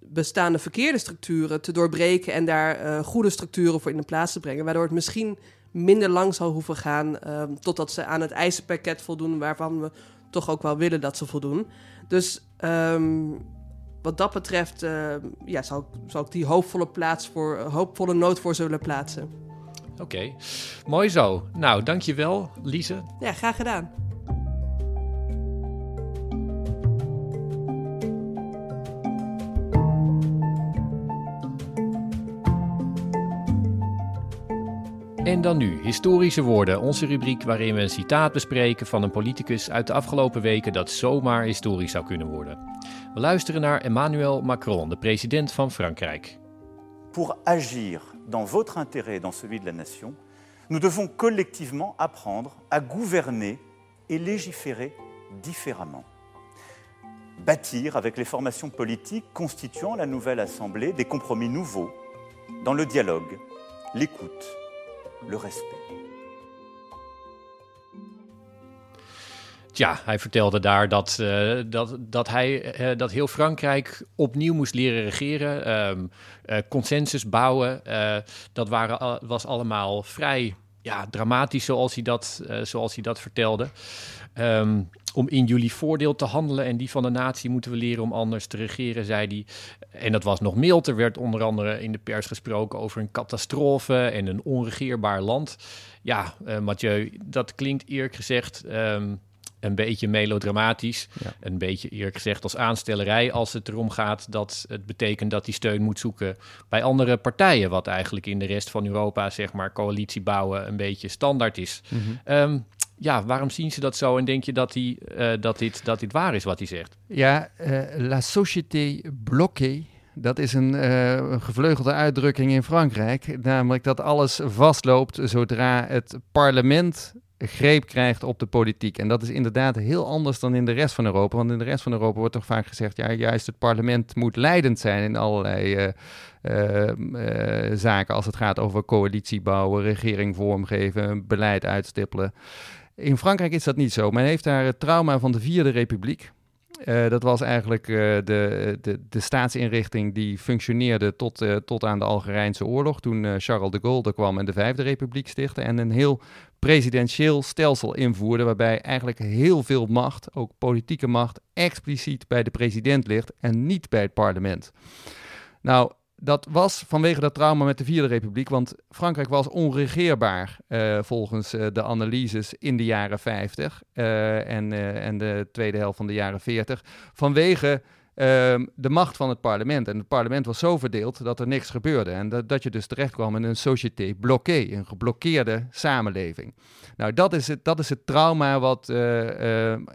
bestaande verkeerde structuren te doorbreken en daar uh, goede structuren voor in de plaats te brengen, waardoor het misschien minder lang zal hoeven gaan uh, totdat ze aan het eisenpakket voldoen, waarvan we toch ook wel willen dat ze voldoen. Dus um, wat dat betreft uh, ja, zou, zou ik die hoopvolle, plaats voor, hoopvolle nood voor zullen plaatsen. Oké, okay. mooi zo. Nou, dankjewel, Lise. Ja, graag gedaan. En dan nu, historische woorden, onze rubriek waarin we een citaat bespreken van een politicus uit de afgelopen weken dat zomaar historisch zou kunnen worden. We luisteren naar Emmanuel Macron, de president van Frankrijk. Pour agir dans votre intérêt et dans celui de la nation, nous devons collectivement apprendre à gouverner et légiférer différemment. Bâtir avec les formations politiques constituant la nouvelle Assemblée des compromis nouveaux dans le dialogue, l'écoute le respect. Ja, hij vertelde daar dat, uh, dat, dat, hij, uh, dat heel Frankrijk opnieuw moest leren regeren, um, uh, consensus bouwen. dat waren, was allemaal vrij ja, dramatisch, zoals hij dat, zoals hij dat vertelde. Um, om in jullie voordeel te handelen en die van de natie moeten we leren om anders te regeren, zei hij. En dat was nog mild. Er werd onder andere in de pers gesproken over een catastrofe en een onregeerbaar land. Ja, Mathieu, dat klinkt eerlijk gezegd um, een beetje melodramatisch. Ja. Een beetje eerlijk gezegd als aanstellerij als het erom gaat dat het betekent dat die steun moet zoeken bij andere partijen. Wat eigenlijk in de rest van Europa, zeg maar, coalitie bouwen een beetje standaard is. Mm -hmm. um, ja, waarom zien ze dat zo en denk je dat, die, uh, dat, dit, dat dit waar is wat hij zegt? Ja, uh, la société bloquée, dat is een, uh, een gevleugelde uitdrukking in Frankrijk. Namelijk dat alles vastloopt zodra het parlement greep krijgt op de politiek. En dat is inderdaad heel anders dan in de rest van Europa. Want in de rest van Europa wordt toch vaak gezegd... ja, juist het parlement moet leidend zijn in allerlei uh, uh, uh, zaken... als het gaat over coalitie bouwen, regering vormgeven, beleid uitstippelen. In Frankrijk is dat niet zo. Men heeft daar het trauma van de Vierde Republiek. Uh, dat was eigenlijk uh, de, de, de staatsinrichting die functioneerde tot, uh, tot aan de Algerijnse oorlog. Toen Charles de Gaulle er kwam en de Vijfde Republiek stichtte. En een heel presidentieel stelsel invoerde. Waarbij eigenlijk heel veel macht, ook politieke macht, expliciet bij de president ligt en niet bij het parlement. Nou, dat was vanwege dat trauma met de Vierde Republiek, want Frankrijk was onregeerbaar uh, volgens uh, de analyses in de jaren 50 uh, en, en de tweede helft van de jaren 40, vanwege ehm, de macht van het parlement. En het parlement was zo verdeeld dat er niks gebeurde en dat, dat je dus terecht kwam in een société bloquée, een geblokkeerde samenleving. Nou, dat is het, dat is het trauma wat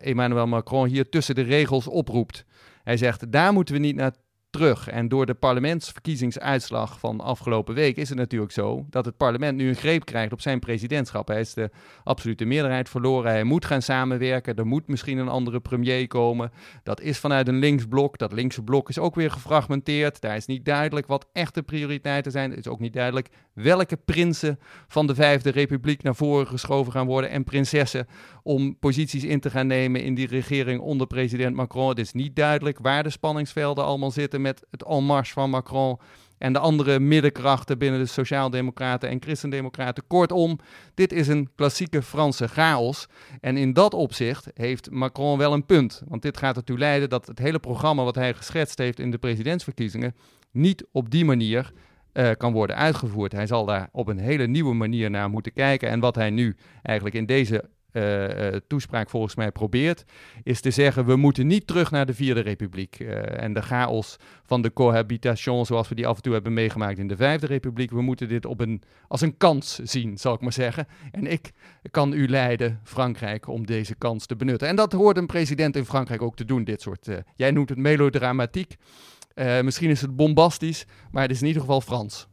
Emmanuel Macron hier tussen de regels oproept. Hij zegt, daar moeten we niet naar terug. En door de parlementsverkiezingsuitslag van afgelopen week is het natuurlijk zo dat het parlement nu een greep krijgt op zijn presidentschap. Hij is de absolute meerderheid verloren. Hij moet gaan samenwerken. Er moet misschien een andere premier komen. Dat is vanuit een linksblok. Dat linkse blok is ook weer gefragmenteerd. Daar is niet duidelijk wat echte prioriteiten zijn. Het is ook niet duidelijk welke prinsen van de Vijfde Republiek naar voren geschoven gaan worden en prinsessen om posities in te gaan nemen in die regering onder president Macron. Het is niet duidelijk waar de spanningsvelden allemaal zitten met het en marche van Macron en de andere middenkrachten binnen de Sociaaldemocraten en Christendemocraten. Kortom, dit is een klassieke Franse chaos. En in dat opzicht heeft Macron wel een punt. Want dit gaat ertoe leiden dat het hele programma wat hij geschetst heeft in de presidentsverkiezingen niet op die manier uh, kan worden uitgevoerd. Hij zal daar op een hele nieuwe manier naar moeten kijken. En wat hij nu eigenlijk in deze uh, toespraak volgens mij probeert, is te zeggen: we moeten niet terug naar de Vierde Republiek. Uh, en de chaos van de cohabitation, zoals we die af en toe hebben meegemaakt in de Vijfde Republiek. We moeten dit op een, als een kans zien, zal ik maar zeggen. En ik kan u leiden, Frankrijk, om deze kans te benutten. En dat hoort een president in Frankrijk ook te doen, dit soort. jij noemt het melodramatiek. Misschien is het bombastisch, maar het is in ieder geval Frans.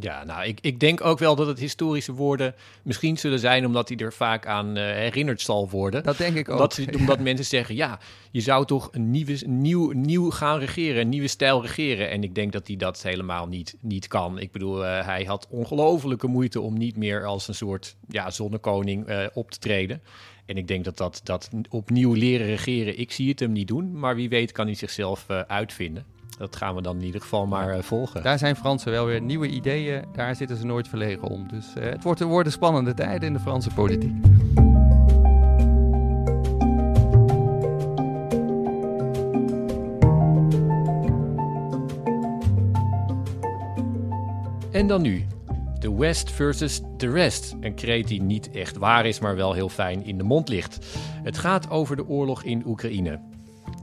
Ja, nou, ik, ik denk ook wel dat het historische woorden misschien zullen zijn omdat hij er vaak aan uh, herinnerd zal worden. Dat denk ik ook. Omdat, omdat mensen zeggen, ja, je zou toch een nieuwe, nieuw, nieuw gaan regeren, een nieuwe stijl regeren. En ik denk dat hij dat helemaal niet, niet kan. Ik bedoel, uh, hij had ongelofelijke moeite om niet meer als een soort ja, zonnekoning uh, op te treden. En ik denk dat, dat dat opnieuw leren regeren, ik zie het hem niet doen. Maar wie weet kan hij zichzelf uitvinden. Dat gaan we dan in ieder geval maar uh, volgen. Daar zijn Fransen wel weer nieuwe ideeën. Daar zitten ze nooit verlegen om. Dus uh, het wordt, worden spannende tijden in de Franse politiek. En dan nu. The West versus the Rest. Een kreet die niet echt waar is, maar wel heel fijn in de mond ligt. Het gaat over de oorlog in Oekraïne.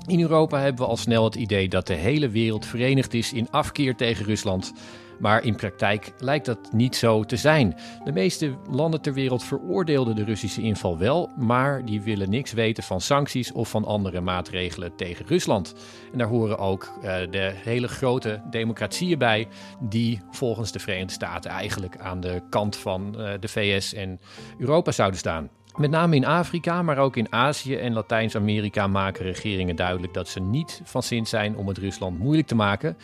In Europa hebben we al snel het idee dat de hele wereld verenigd is in afkeer tegen Rusland. Maar in praktijk lijkt dat niet zo te zijn. De meeste landen ter wereld veroordeelden de Russische inval wel, maar die willen niks weten van sancties of van andere maatregelen tegen Rusland. En daar horen ook uh, de hele grote democratieën bij, die volgens de Verenigde Staten eigenlijk aan de kant van uh, de VS en Europa zouden staan. Met name in Afrika, maar ook in Azië en Latijns-Amerika maken regeringen duidelijk dat ze niet van zin zijn om het Rusland moeilijk te maken.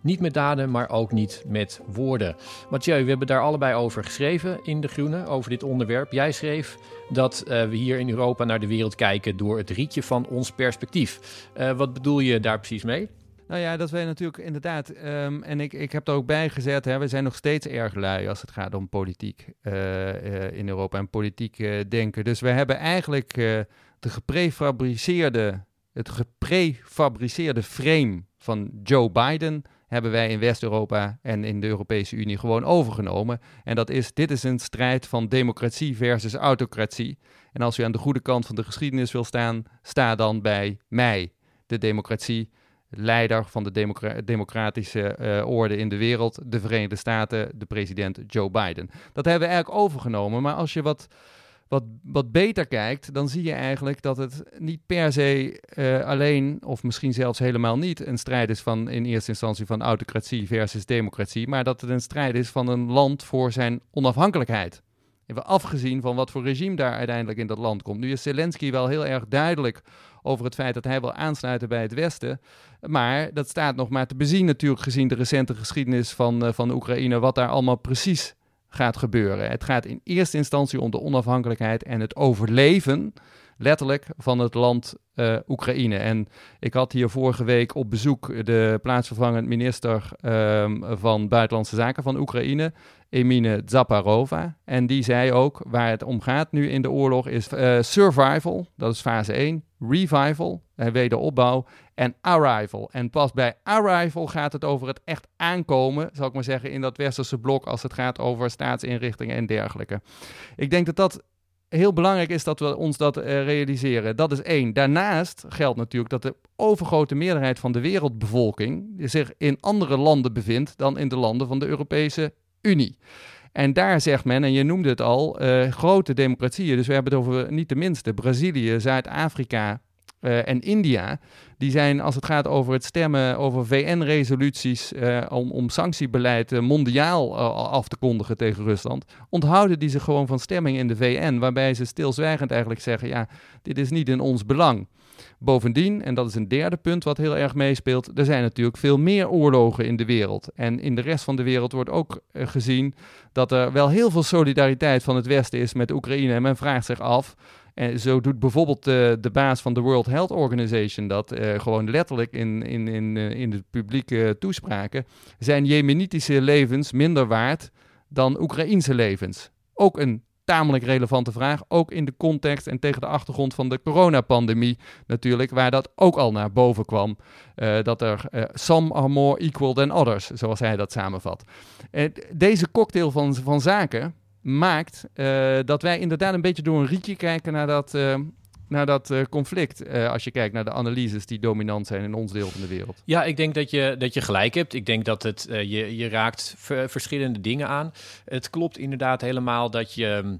Niet met daden, maar ook niet met woorden. Mathieu, we hebben daar allebei over geschreven in De Groene, over dit onderwerp. Jij schreef dat uh, we hier in Europa naar de wereld kijken door het rietje van ons perspectief. Uh, wat bedoel je daar precies mee? Nou ja, dat wij natuurlijk inderdaad, um, en ik, ik heb er ook bij gezet, hè, we zijn nog steeds erg lui als het gaat om politiek uh, uh, in Europa en politiek uh, denken. Dus we hebben eigenlijk de geprefabriceerde, het geprefabriceerde frame van Joe Biden hebben wij in West-Europa en in de Europese Unie gewoon overgenomen. En dat is, dit is een strijd van democratie versus autocratie. En als u aan de goede kant van de geschiedenis wil staan, sta dan bij mij, de democratie leider van de democra democratische uh, orde in de wereld, de Verenigde Staten, de president Joe Biden. Dat hebben we eigenlijk overgenomen, maar als je wat, wat, wat beter kijkt, dan zie je eigenlijk dat het niet per se uh, alleen, of misschien zelfs helemaal niet, een strijd is van in eerste instantie van autocratie versus democratie, maar dat het een strijd is van een land voor zijn onafhankelijkheid. Even afgezien van wat voor regime daar uiteindelijk in dat land komt. Nu is Zelensky wel heel erg duidelijk over het feit dat hij wil aansluiten bij het Westen. Maar dat staat nog maar te bezien natuurlijk gezien de recente geschiedenis van, uh, van Oekraïne, wat daar allemaal precies gaat gebeuren. Het gaat in eerste instantie om de onafhankelijkheid en het overleven, letterlijk, van het land uh, Oekraïne. En ik had hier vorige week op bezoek de plaatsvervangend minister um, van Buitenlandse Zaken van Oekraïne, Emine Zaparova. En die zei ook, waar het om gaat nu in de oorlog, is uh, survival, dat is fase 1, revival, en wederopbouw, en arrival. En pas bij arrival gaat het over het echt aankomen, zal ik maar zeggen, in dat westerse blok als het gaat over staatsinrichtingen en dergelijke. Ik denk dat dat heel belangrijk is dat we ons dat uh, realiseren. Dat is één. Daarnaast geldt natuurlijk dat de overgrote meerderheid van de wereldbevolking zich in andere landen bevindt dan in de landen van de Europese Unie. En daar zegt men, en je noemde het al, uh, grote democratieën. Dus we hebben het over niet de minste Brazilië, Zuid-Afrika, eh, en India, die zijn als het gaat over het stemmen over VN-resoluties om, om sanctiebeleid mondiaal af te kondigen tegen Rusland, onthouden die zich gewoon van stemming in de VN, waarbij ze stilzwijgend eigenlijk zeggen, ja, dit is niet in ons belang. Bovendien, en dat is een derde punt wat heel erg meespeelt, er zijn natuurlijk veel meer oorlogen in de wereld. En in de rest van de wereld wordt ook eh, gezien dat er wel heel veel solidariteit van het Westen is met Oekraïne. En men vraagt zich af, en zo doet bijvoorbeeld de, de baas van de World Health Organization dat uh, gewoon letterlijk in, in, in, uh, in de publieke toespraken. Zijn Jemenitische levens minder waard dan Oekraïnse levens? Ook een tamelijk relevante vraag. Ook in de context en tegen de achtergrond van de coronapandemie natuurlijk, waar dat ook al naar boven kwam. Dat er some are more equal than others, zoals hij dat samenvat. Deze cocktail van, van zaken maakt dat wij inderdaad een beetje door een rietje kijken naar dat, naar dat uh, conflict. Als je kijkt naar de analyses die dominant zijn in ons deel van de wereld. Ja, ik denk dat je, dat je gelijk hebt. Ik denk dat het, je, je raakt verschillende dingen aan. Het klopt inderdaad helemaal dat je.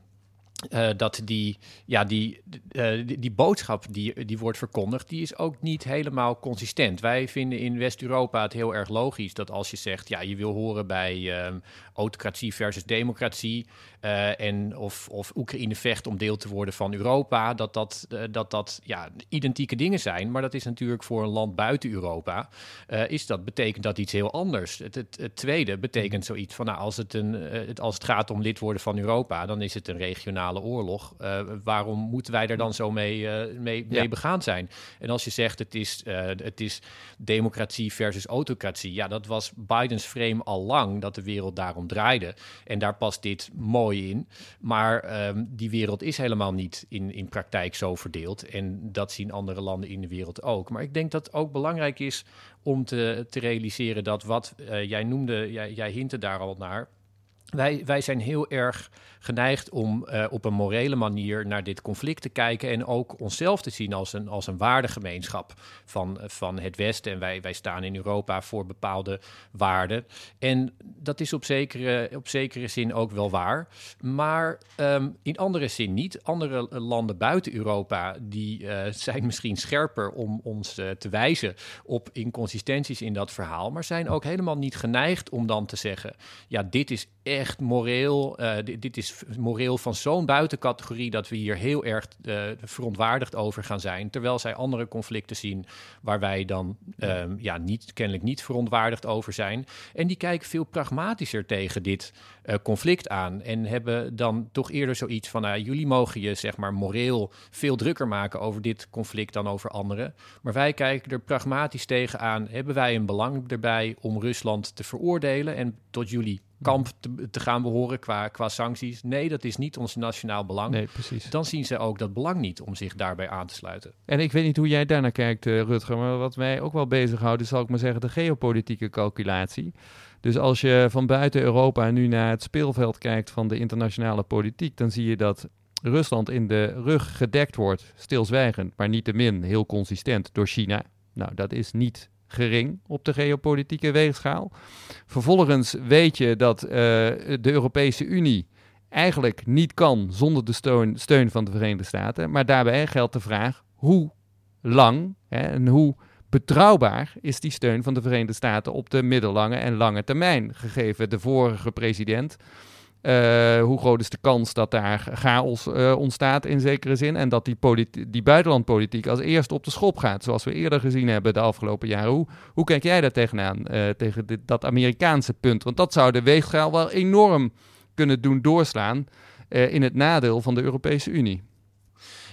Uh, dat die, ja, die, uh, die, die, boodschap die, die wordt verkondigd, die is ook niet helemaal consistent. Wij vinden in West-Europa het heel erg logisch dat als je zegt, ja, je wil horen bij um, autocratie versus democratie, uh, en of, of Oekraïne vecht om deel te worden van Europa, dat dat, dat, dat ja, identieke dingen zijn. Maar dat is natuurlijk voor een land buiten Europa, is dat, betekent dat iets heel anders. Het, het, het tweede betekent zoiets van, nou, als het, een, het, als het gaat om lid worden van Europa, dan is het een regionaal oorlog. Uh, waarom moeten wij er dan zo mee, uh, mee, ja. mee, begaan zijn? En als je zegt het is, uh, het is democratie versus autocratie. Ja, dat was Bidens frame al lang, dat de wereld daarom draaide. En daar past dit mooi in. Maar um, die wereld is helemaal niet in, in praktijk zo verdeeld. En dat zien andere landen in de wereld ook. Maar ik denk dat het ook belangrijk is om te, te realiseren dat wat jij noemde, jij, jij hintte daar al naar wij, wij zijn heel erg geneigd om uh, op een morele manier naar dit conflict te kijken en ook onszelf te zien als een, als een waardegemeenschap van, van het Westen. En wij, wij staan in Europa voor bepaalde waarden. En dat is op zekere, op zekere zin ook wel waar. Maar um, in andere zin niet. Andere landen buiten Europa die uh, zijn misschien scherper om ons uh, te wijzen op inconsistenties in dat verhaal, maar zijn ook helemaal niet geneigd om dan te zeggen: ja, dit is echt moreel. Uh, dit, dit, is moreel van zo'n buitencategorie dat we hier heel erg uh, verontwaardigd over gaan zijn. Terwijl zij andere conflicten zien waar wij dan um, ja, niet, kennelijk niet verontwaardigd over zijn. En die kijken veel pragmatischer tegen dit uh, conflict aan. En hebben dan toch eerder zoiets van: nou, jullie mogen je zeg maar moreel veel drukker maken over dit conflict dan over anderen. Maar wij kijken er pragmatisch tegenaan. Hebben wij een belang erbij om Rusland te veroordelen en tot jullie kamp te, te, gaan behoren qua, qua sancties. Nee, dat is niet ons nationaal belang. Nee, precies. Dan zien ze ook dat belang niet om zich daarbij aan te sluiten. En ik weet niet hoe jij daarnaar kijkt, uh, Rutger, maar wat mij ook wel bezighoudt, zal ik maar zeggen, de geopolitieke calculatie. Dus als je van buiten Europa nu naar het speelveld kijkt van de internationale politiek, dan zie je dat Rusland in de rug gedekt wordt, stilzwijgend, maar niettemin heel consistent door China. Nou, dat is niet gering op de geopolitieke weegschaal. Vervolgens weet je dat uh, de Europese Unie eigenlijk niet kan zonder de steun, steun, van de Verenigde Staten. Maar daarbij geldt de vraag hoe lang hè, en hoe betrouwbaar is die steun van de Verenigde Staten op de middellange en lange termijn, gegeven de vorige president hoe groot is de kans dat daar chaos uh, ontstaat in zekere zin en dat die, die buitenlandpolitiek als eerste op de schop gaat, zoals we eerder gezien hebben de afgelopen jaren. Hoe, hoe kijk jij daar tegenaan, uh, tegen dit, dat Amerikaanse punt? Want dat zou de weegschaal wel enorm kunnen doen doorslaan in het nadeel van de Europese Unie.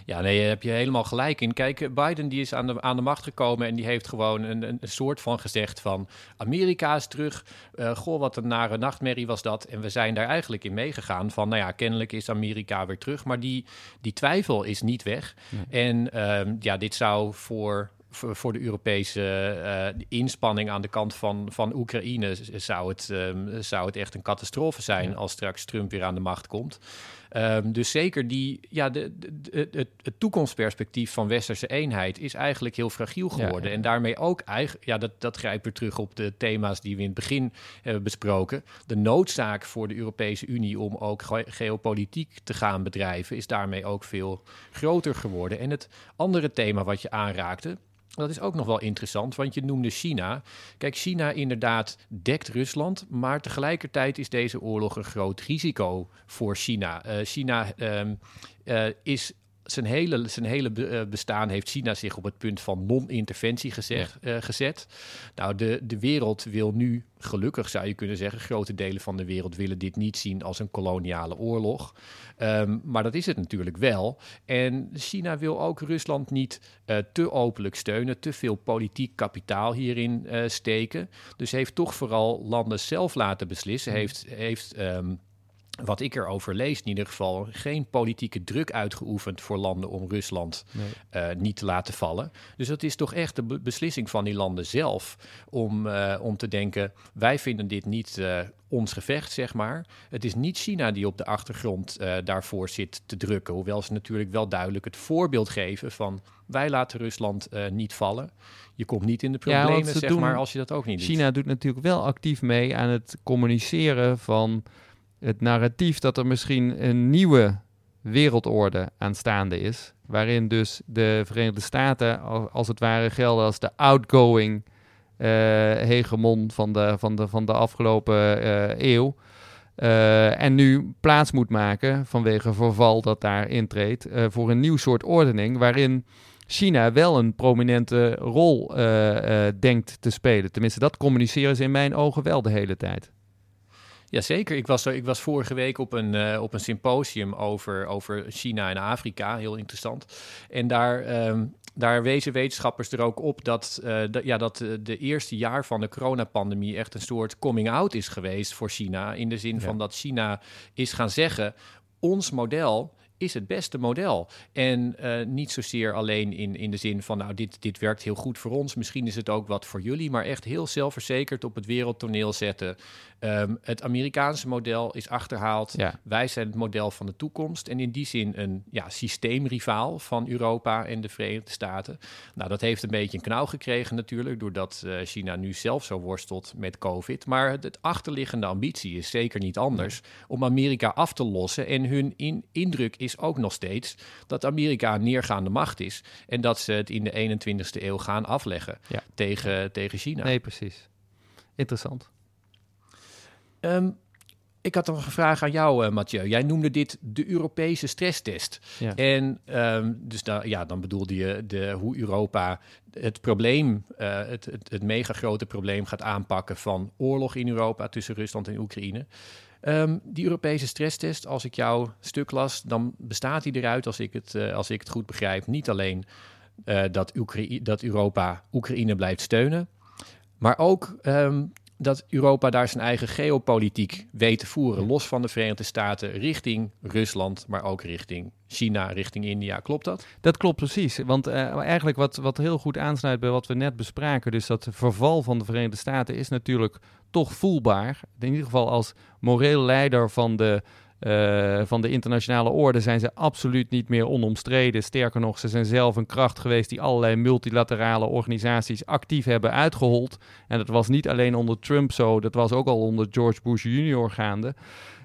Ja, nee, daar heb je helemaal gelijk in. Kijk, Biden die is aan de, aan de macht gekomen en die heeft gewoon een, een soort van gezegd van Amerika is terug. Uh, goh, wat een nare nachtmerrie was dat. En we zijn daar eigenlijk in meegegaan van, nou ja, kennelijk is Amerika weer terug. Maar die, die twijfel is niet weg. Nee. En um, ja, dit zou voor voor de Europese uh, inspanning aan de kant van, van Oekraïne zou het, um, zou het echt een catastrofe zijn ja. als straks Trump weer aan de macht komt. Ehm, dus zeker die, ja, de, de, het, het toekomstperspectief van westerse eenheid is eigenlijk heel fragiel geworden. En daarmee ook, eigenlijk, ja, dat, dat grijpt weer terug op de thema's die we in het begin hebben besproken. De noodzaak voor de Europese Unie om ook geopolitiek te gaan bedrijven is daarmee ook veel groter geworden. En het andere thema wat je aanraakte, dat is ook nog wel interessant, want je noemde China. Kijk, China inderdaad dekt Rusland, maar tegelijkertijd is deze oorlog een groot risico voor China. Uh, China um, uh, is zijn hele, zijn hele eh, bestaan heeft China zich op het punt van non-interventie gezet, uh, gezet. Nou, de, de wereld wil nu, gelukkig zou je kunnen zeggen, grote delen van de wereld willen dit niet zien als een koloniale oorlog. Um, maar dat is het natuurlijk wel. En China wil ook Rusland niet uh, te openlijk steunen, te veel politiek kapitaal hierin steken. Dus heeft toch vooral landen zelf laten beslissen. Mm. Heeft. heeft um, wat ik erover lees, in ieder geval geen politieke druk uitgeoefend voor landen om Rusland nee. uh, niet te laten vallen. Dus dat is toch echt de beslissing van die landen zelf om, uh, om te denken: wij vinden dit niet uh, ons gevecht, zeg maar. Het is niet China die op de achtergrond daarvoor zit te drukken, hoewel ze natuurlijk wel duidelijk het voorbeeld geven van wij laten Rusland niet vallen. Je komt niet in de problemen, ja, zeg doen, maar, als je dat ook niet China doet. China doet natuurlijk wel actief mee aan het communiceren van het narratief dat er misschien een nieuwe wereldorde aanstaande is. Waarin dus de Verenigde Staten als het ware gelden als de outgoing uh, hegemon van de, van de, van de afgelopen uh, eeuw. Uh, en nu plaats moet maken vanwege verval dat daar intreedt voor een nieuw soort ordening waarin China wel een prominente rol denkt te spelen. Tenminste, dat communiceren ze in mijn ogen wel de hele tijd. Jazeker, ik was, ik was vorige week op een, uh, op een symposium over, over China en Afrika, heel interessant. En daar, um, daar wezen wetenschappers er ook op dat, uh, dat, ja, dat de eerste jaar van de coronapandemie echt een soort coming out is geweest voor China. In de zin ja. van dat China is gaan zeggen, ons model is het beste model. En uh, niet zozeer alleen in, in de zin van, nou, dit, dit werkt heel goed voor ons. Misschien is het ook wat voor jullie, maar echt heel zelfverzekerd op het wereldtoneel zetten. Um, het Amerikaanse model is achterhaald. Ja. Wij zijn het model van de toekomst. En in die zin een ja, systeemrivaal van Europa en de Verenigde Staten. Nou, dat heeft een beetje een knauw gekregen natuurlijk, doordat uh, China nu zelf zo worstelt met COVID. Maar het, het achterliggende ambitie is zeker niet anders om Amerika af te lossen. En hun in, indruk is ook nog steeds dat Amerika een neergaande macht is. En dat ze het in de 21ste eeuw gaan afleggen ja. tegen, tegen China. Nee, precies. Interessant. Um, ik had nog een vraag aan jou, uh, Mathieu. Jij noemde dit de Europese stresstest. Ja. En um, dus da ja, dan bedoelde je de, hoe Europa het probleem, uh, het, het, het mega grote probleem gaat aanpakken van oorlog in Europa tussen Rusland en Oekraïne. Um, die Europese stresstest, als ik jouw stuk las, dan bestaat die eruit, als ik het, uh, als ik het goed begrijp, niet alleen uh, dat, dat Europa Oekraïne blijft steunen, maar ook um, dat Europa daar zijn eigen geopolitiek weet te voeren, los van de Verenigde Staten, richting Rusland, maar ook richting China, richting India. Klopt dat? Dat klopt precies. Want uh, eigenlijk wat, wat heel goed aansluit bij wat we net bespraken, dus dat verval van de Verenigde Staten is natuurlijk toch voelbaar. In ieder geval als moreel leider van de uh, van de internationale orde zijn ze absoluut niet meer onomstreden. Sterker nog, ze zijn zelf een kracht geweest die allerlei multilaterale organisaties actief hebben uitgehold. En dat was niet alleen onder Trump zo, dat was ook al onder George Bush Jr. gaande.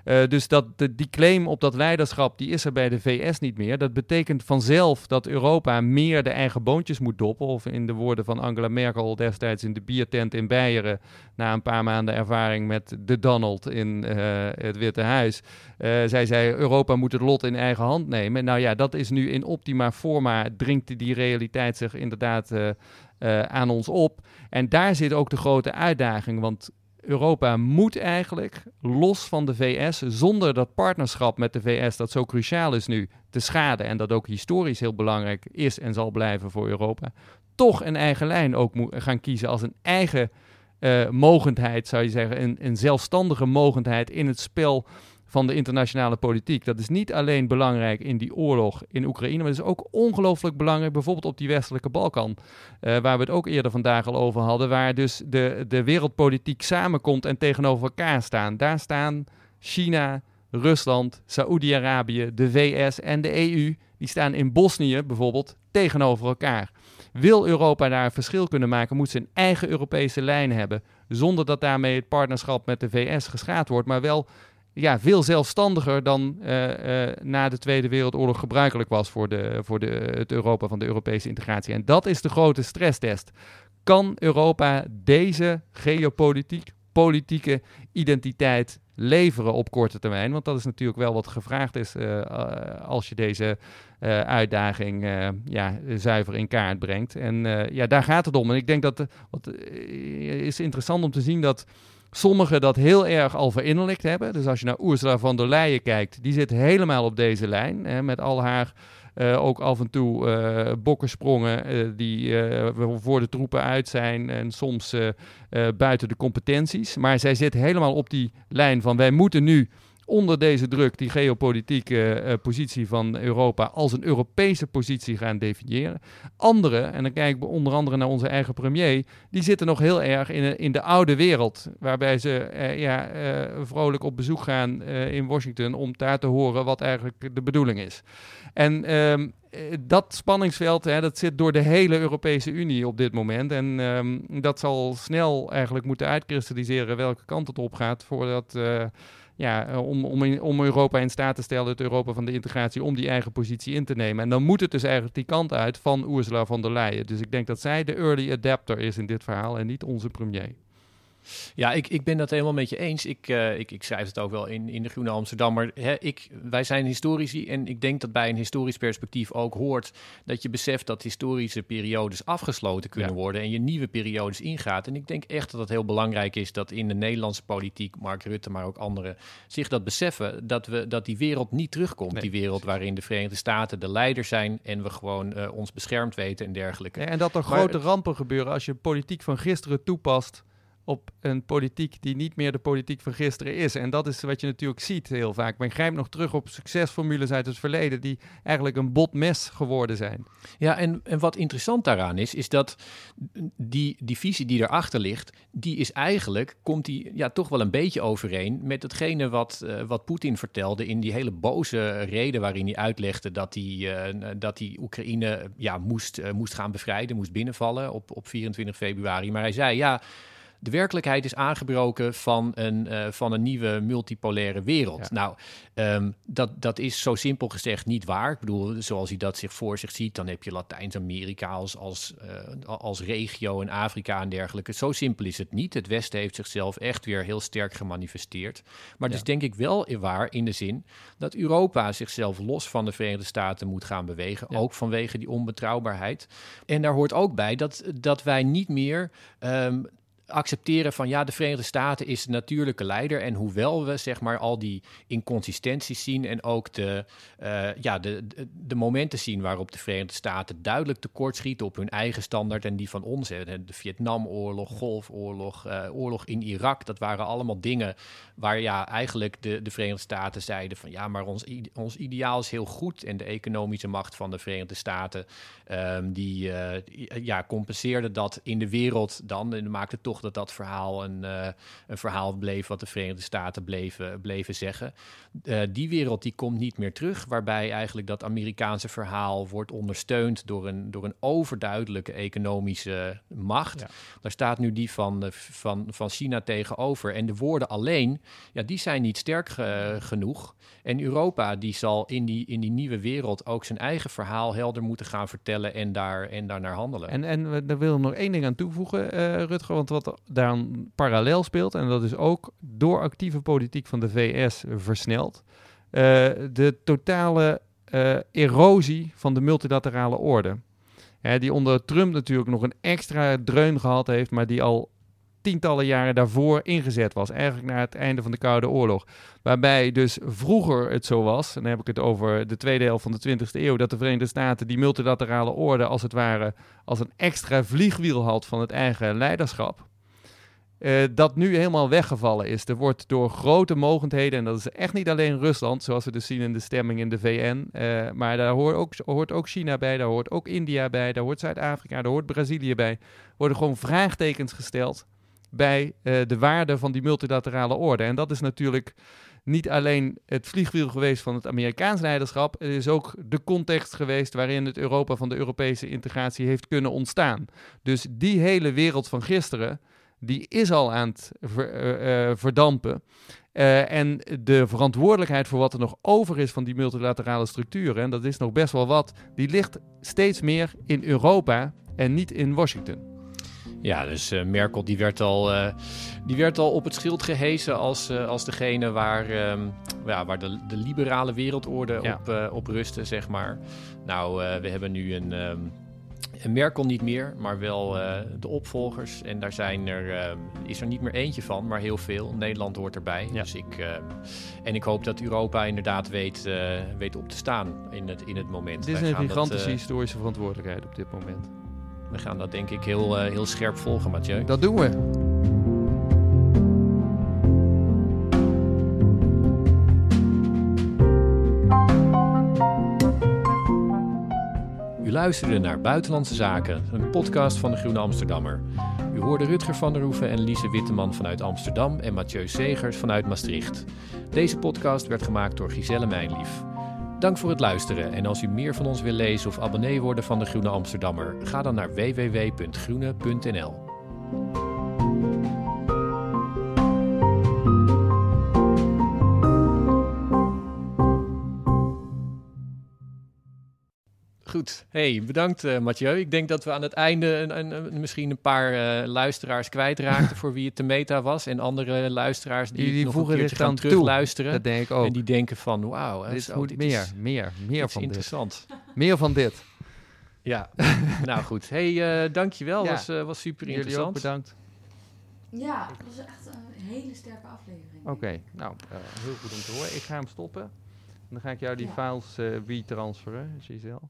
Uh, dus dat, die claim op dat leiderschap, die is er bij de VS niet meer. Dat betekent vanzelf dat Europa meer de eigen boontjes moet doppen. Of in de woorden van Angela Merkel destijds in de biertent in Beieren... na een paar maanden ervaring met de Donald in uh, het Witte Huis. Uh, zij zei, Europa moet het lot in eigen hand nemen. Nou ja, dat is nu in optima forma, dringt die realiteit zich inderdaad... Aan ons op. En daar zit ook de grote uitdaging. Want Europa moet eigenlijk los van de VS, zonder dat partnerschap met de VS dat zo cruciaal is nu, te schaden en dat ook historisch heel belangrijk is en zal blijven voor Europa, toch een eigen lijn ook gaan kiezen als een eigen uh, mogendheid, zou je zeggen, een, een zelfstandige mogendheid in het spel van de internationale politiek. Dat is niet alleen belangrijk in die oorlog in Oekraïne, maar het is ook ongelooflijk belangrijk bijvoorbeeld op die westelijke Balkan, uh, waar we het ook eerder vandaag al over hadden, waar dus de, de wereldpolitiek samenkomt en tegenover elkaar staan. Daar staan China, Rusland, Saoedi-Arabië, de VS en de EU, die staan in Bosnië bijvoorbeeld tegenover elkaar. Wil Europa daar een verschil kunnen maken, moet ze een eigen Europese lijn hebben, zonder dat daarmee het partnerschap met de VS geschaad wordt, maar wel ja, veel zelfstandiger dan uh, uh, na de Tweede Wereldoorlog gebruikelijk was voor, de, voor de, het Europa van de Europese integratie. En dat is de grote stresstest. Kan Europa deze geopolitiek, politieke identiteit leveren op korte termijn? Want dat is natuurlijk wel wat gevraagd is uh, als je deze uitdaging ja, zuiver in kaart brengt. En ja, daar gaat het om. En ik denk dat wat is interessant om te zien dat Sommigen dat heel erg al verinnerlijkt hebben. Dus als je naar Ursula von der Leyen kijkt, die zit helemaal op deze lijn. Hè, met al haar uh, ook af en toe uh, bokkensprongen uh, die voor de troepen uit zijn en soms buiten de competenties. Maar zij zit helemaal op die lijn van wij moeten nu onder deze druk die geopolitieke uh, positie van Europa als een Europese positie gaan definiëren. Anderen, en dan kijk ik onder andere naar onze eigen premier, die zitten nog heel erg in, in de oude wereld, waarbij ze uh, ja, uh, vrolijk op bezoek gaan in Washington om daar te horen wat eigenlijk de bedoeling is. En um, dat spanningsveld, hè, dat zit door de hele Europese Unie op dit moment. En um, dat zal snel eigenlijk moeten uitkristalliseren welke kant het op gaat voordat ja, eh, om, om, om Europa in staat te stellen, het Europa van de integratie, om die eigen positie in te nemen. En dan moet het dus eigenlijk die kant uit van Ursula von der Leyen. Dus ik denk dat zij de early adapter is in dit verhaal en niet onze premier. Ja, ik, ik ben dat helemaal met je eens. Ik, uh, ik, ik schrijf het ook wel in, in de Groene Amsterdammer. Hè, ik, wij zijn historici en ik denk dat bij een historisch perspectief ook hoort dat je beseft dat historische periodes afgesloten kunnen worden en je nieuwe periodes ingaat. En ik denk echt dat het heel belangrijk is dat in de Nederlandse politiek, Mark Rutte, maar ook anderen, zich dat beseffen dat, we, dat die wereld niet terugkomt. die wereld waarin de Verenigde Staten de leider zijn en we gewoon uh, ons beschermd weten en dergelijke. Ja, en dat er maar, grote rampen gebeuren als je politiek van gisteren toepast op een politiek die niet meer de politiek van gisteren is. En dat is wat je natuurlijk ziet heel vaak. Men grijpt nog terug op succesformules uit het verleden die eigenlijk een bot mes geworden zijn. Ja, en, en wat interessant daaraan is, is dat die, die visie die erachter ligt, die is eigenlijk, komt die ja, toch wel een beetje overeen met hetgene wat, uh, wat Poetin vertelde in die hele boze reden waarin hij uitlegde dat hij, uh, dat hij Oekraïne ja, moest, uh, moest gaan bevrijden, moest binnenvallen op, op 24 februari. Maar hij zei, ja de werkelijkheid is aangebroken van een, uh, van een nieuwe multipolaire wereld. Nou, um, dat, dat is zo simpel gezegd niet waar. Ik bedoel, zoals hij dat zich voor zich ziet, dan heb je Latijns-Amerika als, als, uh, als regio en Afrika en dergelijke. Zo simpel is het niet. Het Westen heeft zichzelf echt weer heel sterk gemanifesteerd. Maar ja. dus denk ik wel waar in de zin dat Europa zichzelf los van de Verenigde Staten moet gaan bewegen. Ja. Ook vanwege die onbetrouwbaarheid. En daar hoort ook bij dat, dat wij niet meer um, accepteren van ja, de Verenigde Staten is de natuurlijke leider. En hoewel we zeg maar al die inconsistenties zien en ook de, uh, ja, de, de, momenten zien waarop de Verenigde Staten duidelijk tekortschieten op hun eigen standaard en die van ons. Hè. De Vietnamoorlog, Golfoorlog, uh, oorlog in Irak, dat waren allemaal dingen waar ja, eigenlijk de, de Verenigde Staten zeiden van ja, maar ons, ons ideaal is heel goed. En de economische macht van de Verenigde Staten, um, die uh, ja, compenseerde dat in de wereld dan en maakte toch dat dat verhaal een, uh, een verhaal bleef wat de Verenigde Staten bleven, bleven zeggen. Uh, die wereld die komt niet meer terug, waarbij eigenlijk dat Amerikaanse verhaal wordt ondersteund door een, door een overduidelijke economische macht. Ja. Daar staat nu die van, van, van China tegenover. En de woorden alleen, ja, die zijn niet sterk ge, genoeg. En Europa die zal in die, in die nieuwe wereld ook zijn eigen verhaal helder moeten gaan vertellen en daar, en daar naar handelen. En, en daar wil ik nog één ding aan toevoegen, uh, Rutger, want wat daar parallel speelt, en dat is ook door actieve politiek van de VS versneld, uh, de totale uh, erosie van de multilaterale orde. Hè, die onder Trump natuurlijk nog een extra dreun gehad heeft, maar die al tientallen jaren daarvoor ingezet was. Eigenlijk na het einde van de Koude Oorlog. Waarbij dus vroeger het zo was, en dan heb ik het over de tweede helft van de 20e eeuw, dat de Verenigde Staten die multilaterale orde als het ware als een extra vliegwiel had van het eigen leiderschap. Uh, dat nu helemaal weggevallen is. Er wordt door grote mogendheden, en dat is echt niet alleen Rusland, zoals we dus zien in de stemming in de VN, uh, maar daar hoort ook, hoort ook China bij, daar hoort ook India bij, daar hoort Zuid-Afrika, daar hoort Brazilië bij, worden gewoon vraagtekens gesteld bij eh, de waarde van die multilaterale orde. En dat is natuurlijk niet alleen het vliegwiel geweest van het Amerikaans leiderschap, het is ook de context geweest waarin het Europa van de Europese integratie heeft kunnen ontstaan. Dus die hele wereld van gisteren, die is al aan het ver- verdampen. Uh, en de verantwoordelijkheid voor wat er nog over is van die multilaterale structuren, en dat is nog best wel wat, die ligt steeds meer in Europa en niet in Washington. Ja, dus uh, Merkel die werd, al, uh, die werd al op het schild gehezen als, als degene waar, um, ja, waar de, de liberale wereldorde ja. op, op rustte, zeg maar. Nou, we hebben nu een. Um, Merkel niet meer, maar wel uh, de opvolgers. En daar zijn er, uh, is er niet meer eentje van, maar heel veel. Nederland hoort erbij. Ja. Dus ik, uh, en ik hoop dat Europa inderdaad weet, weet op te staan in het, in het moment. Dit is een gigantische historische verantwoordelijkheid op dit moment. We gaan dat denk ik heel, heel scherp volgen, Mathieu. Dat doen we. U luisterde naar Buitenlandse Zaken, een podcast van de Groene Amsterdammer. U hoorde Rutger van der Hoeven en Lise Witteman vanuit Amsterdam en Mathieu Segers vanuit Maastricht. Deze podcast werd gemaakt door Giselle Mijnlief. Dank voor het luisteren en als u meer van ons wil lezen of abonnee worden van de Groene Amsterdammer, ga dan naar www.groene.nl. Goed. Hey, bedankt uh, Mathieu. Ik denk dat we aan het einde een, een, een, misschien een paar uh, luisteraars kwijtraakten voor wie het de meta was. En andere luisteraars die, die, die nog voegen een gaan terugluisteren. Dat denk ik ook. En die denken van, wauw. Dit zo, moet dit meer, is, meer, meer dit van is interessant. dit. Meer van dit. Ja, nou goed. Hey, uh, dankjewel. Ja. Was, uh, was super Jullie ook interessant. bedankt. Ja, het was echt een hele sterke aflevering. Oké, okay, nou, heel goed om te horen. Ik ga hem stoppen. Dan ga ik jou die Ja. files uh, transferen, Giselle.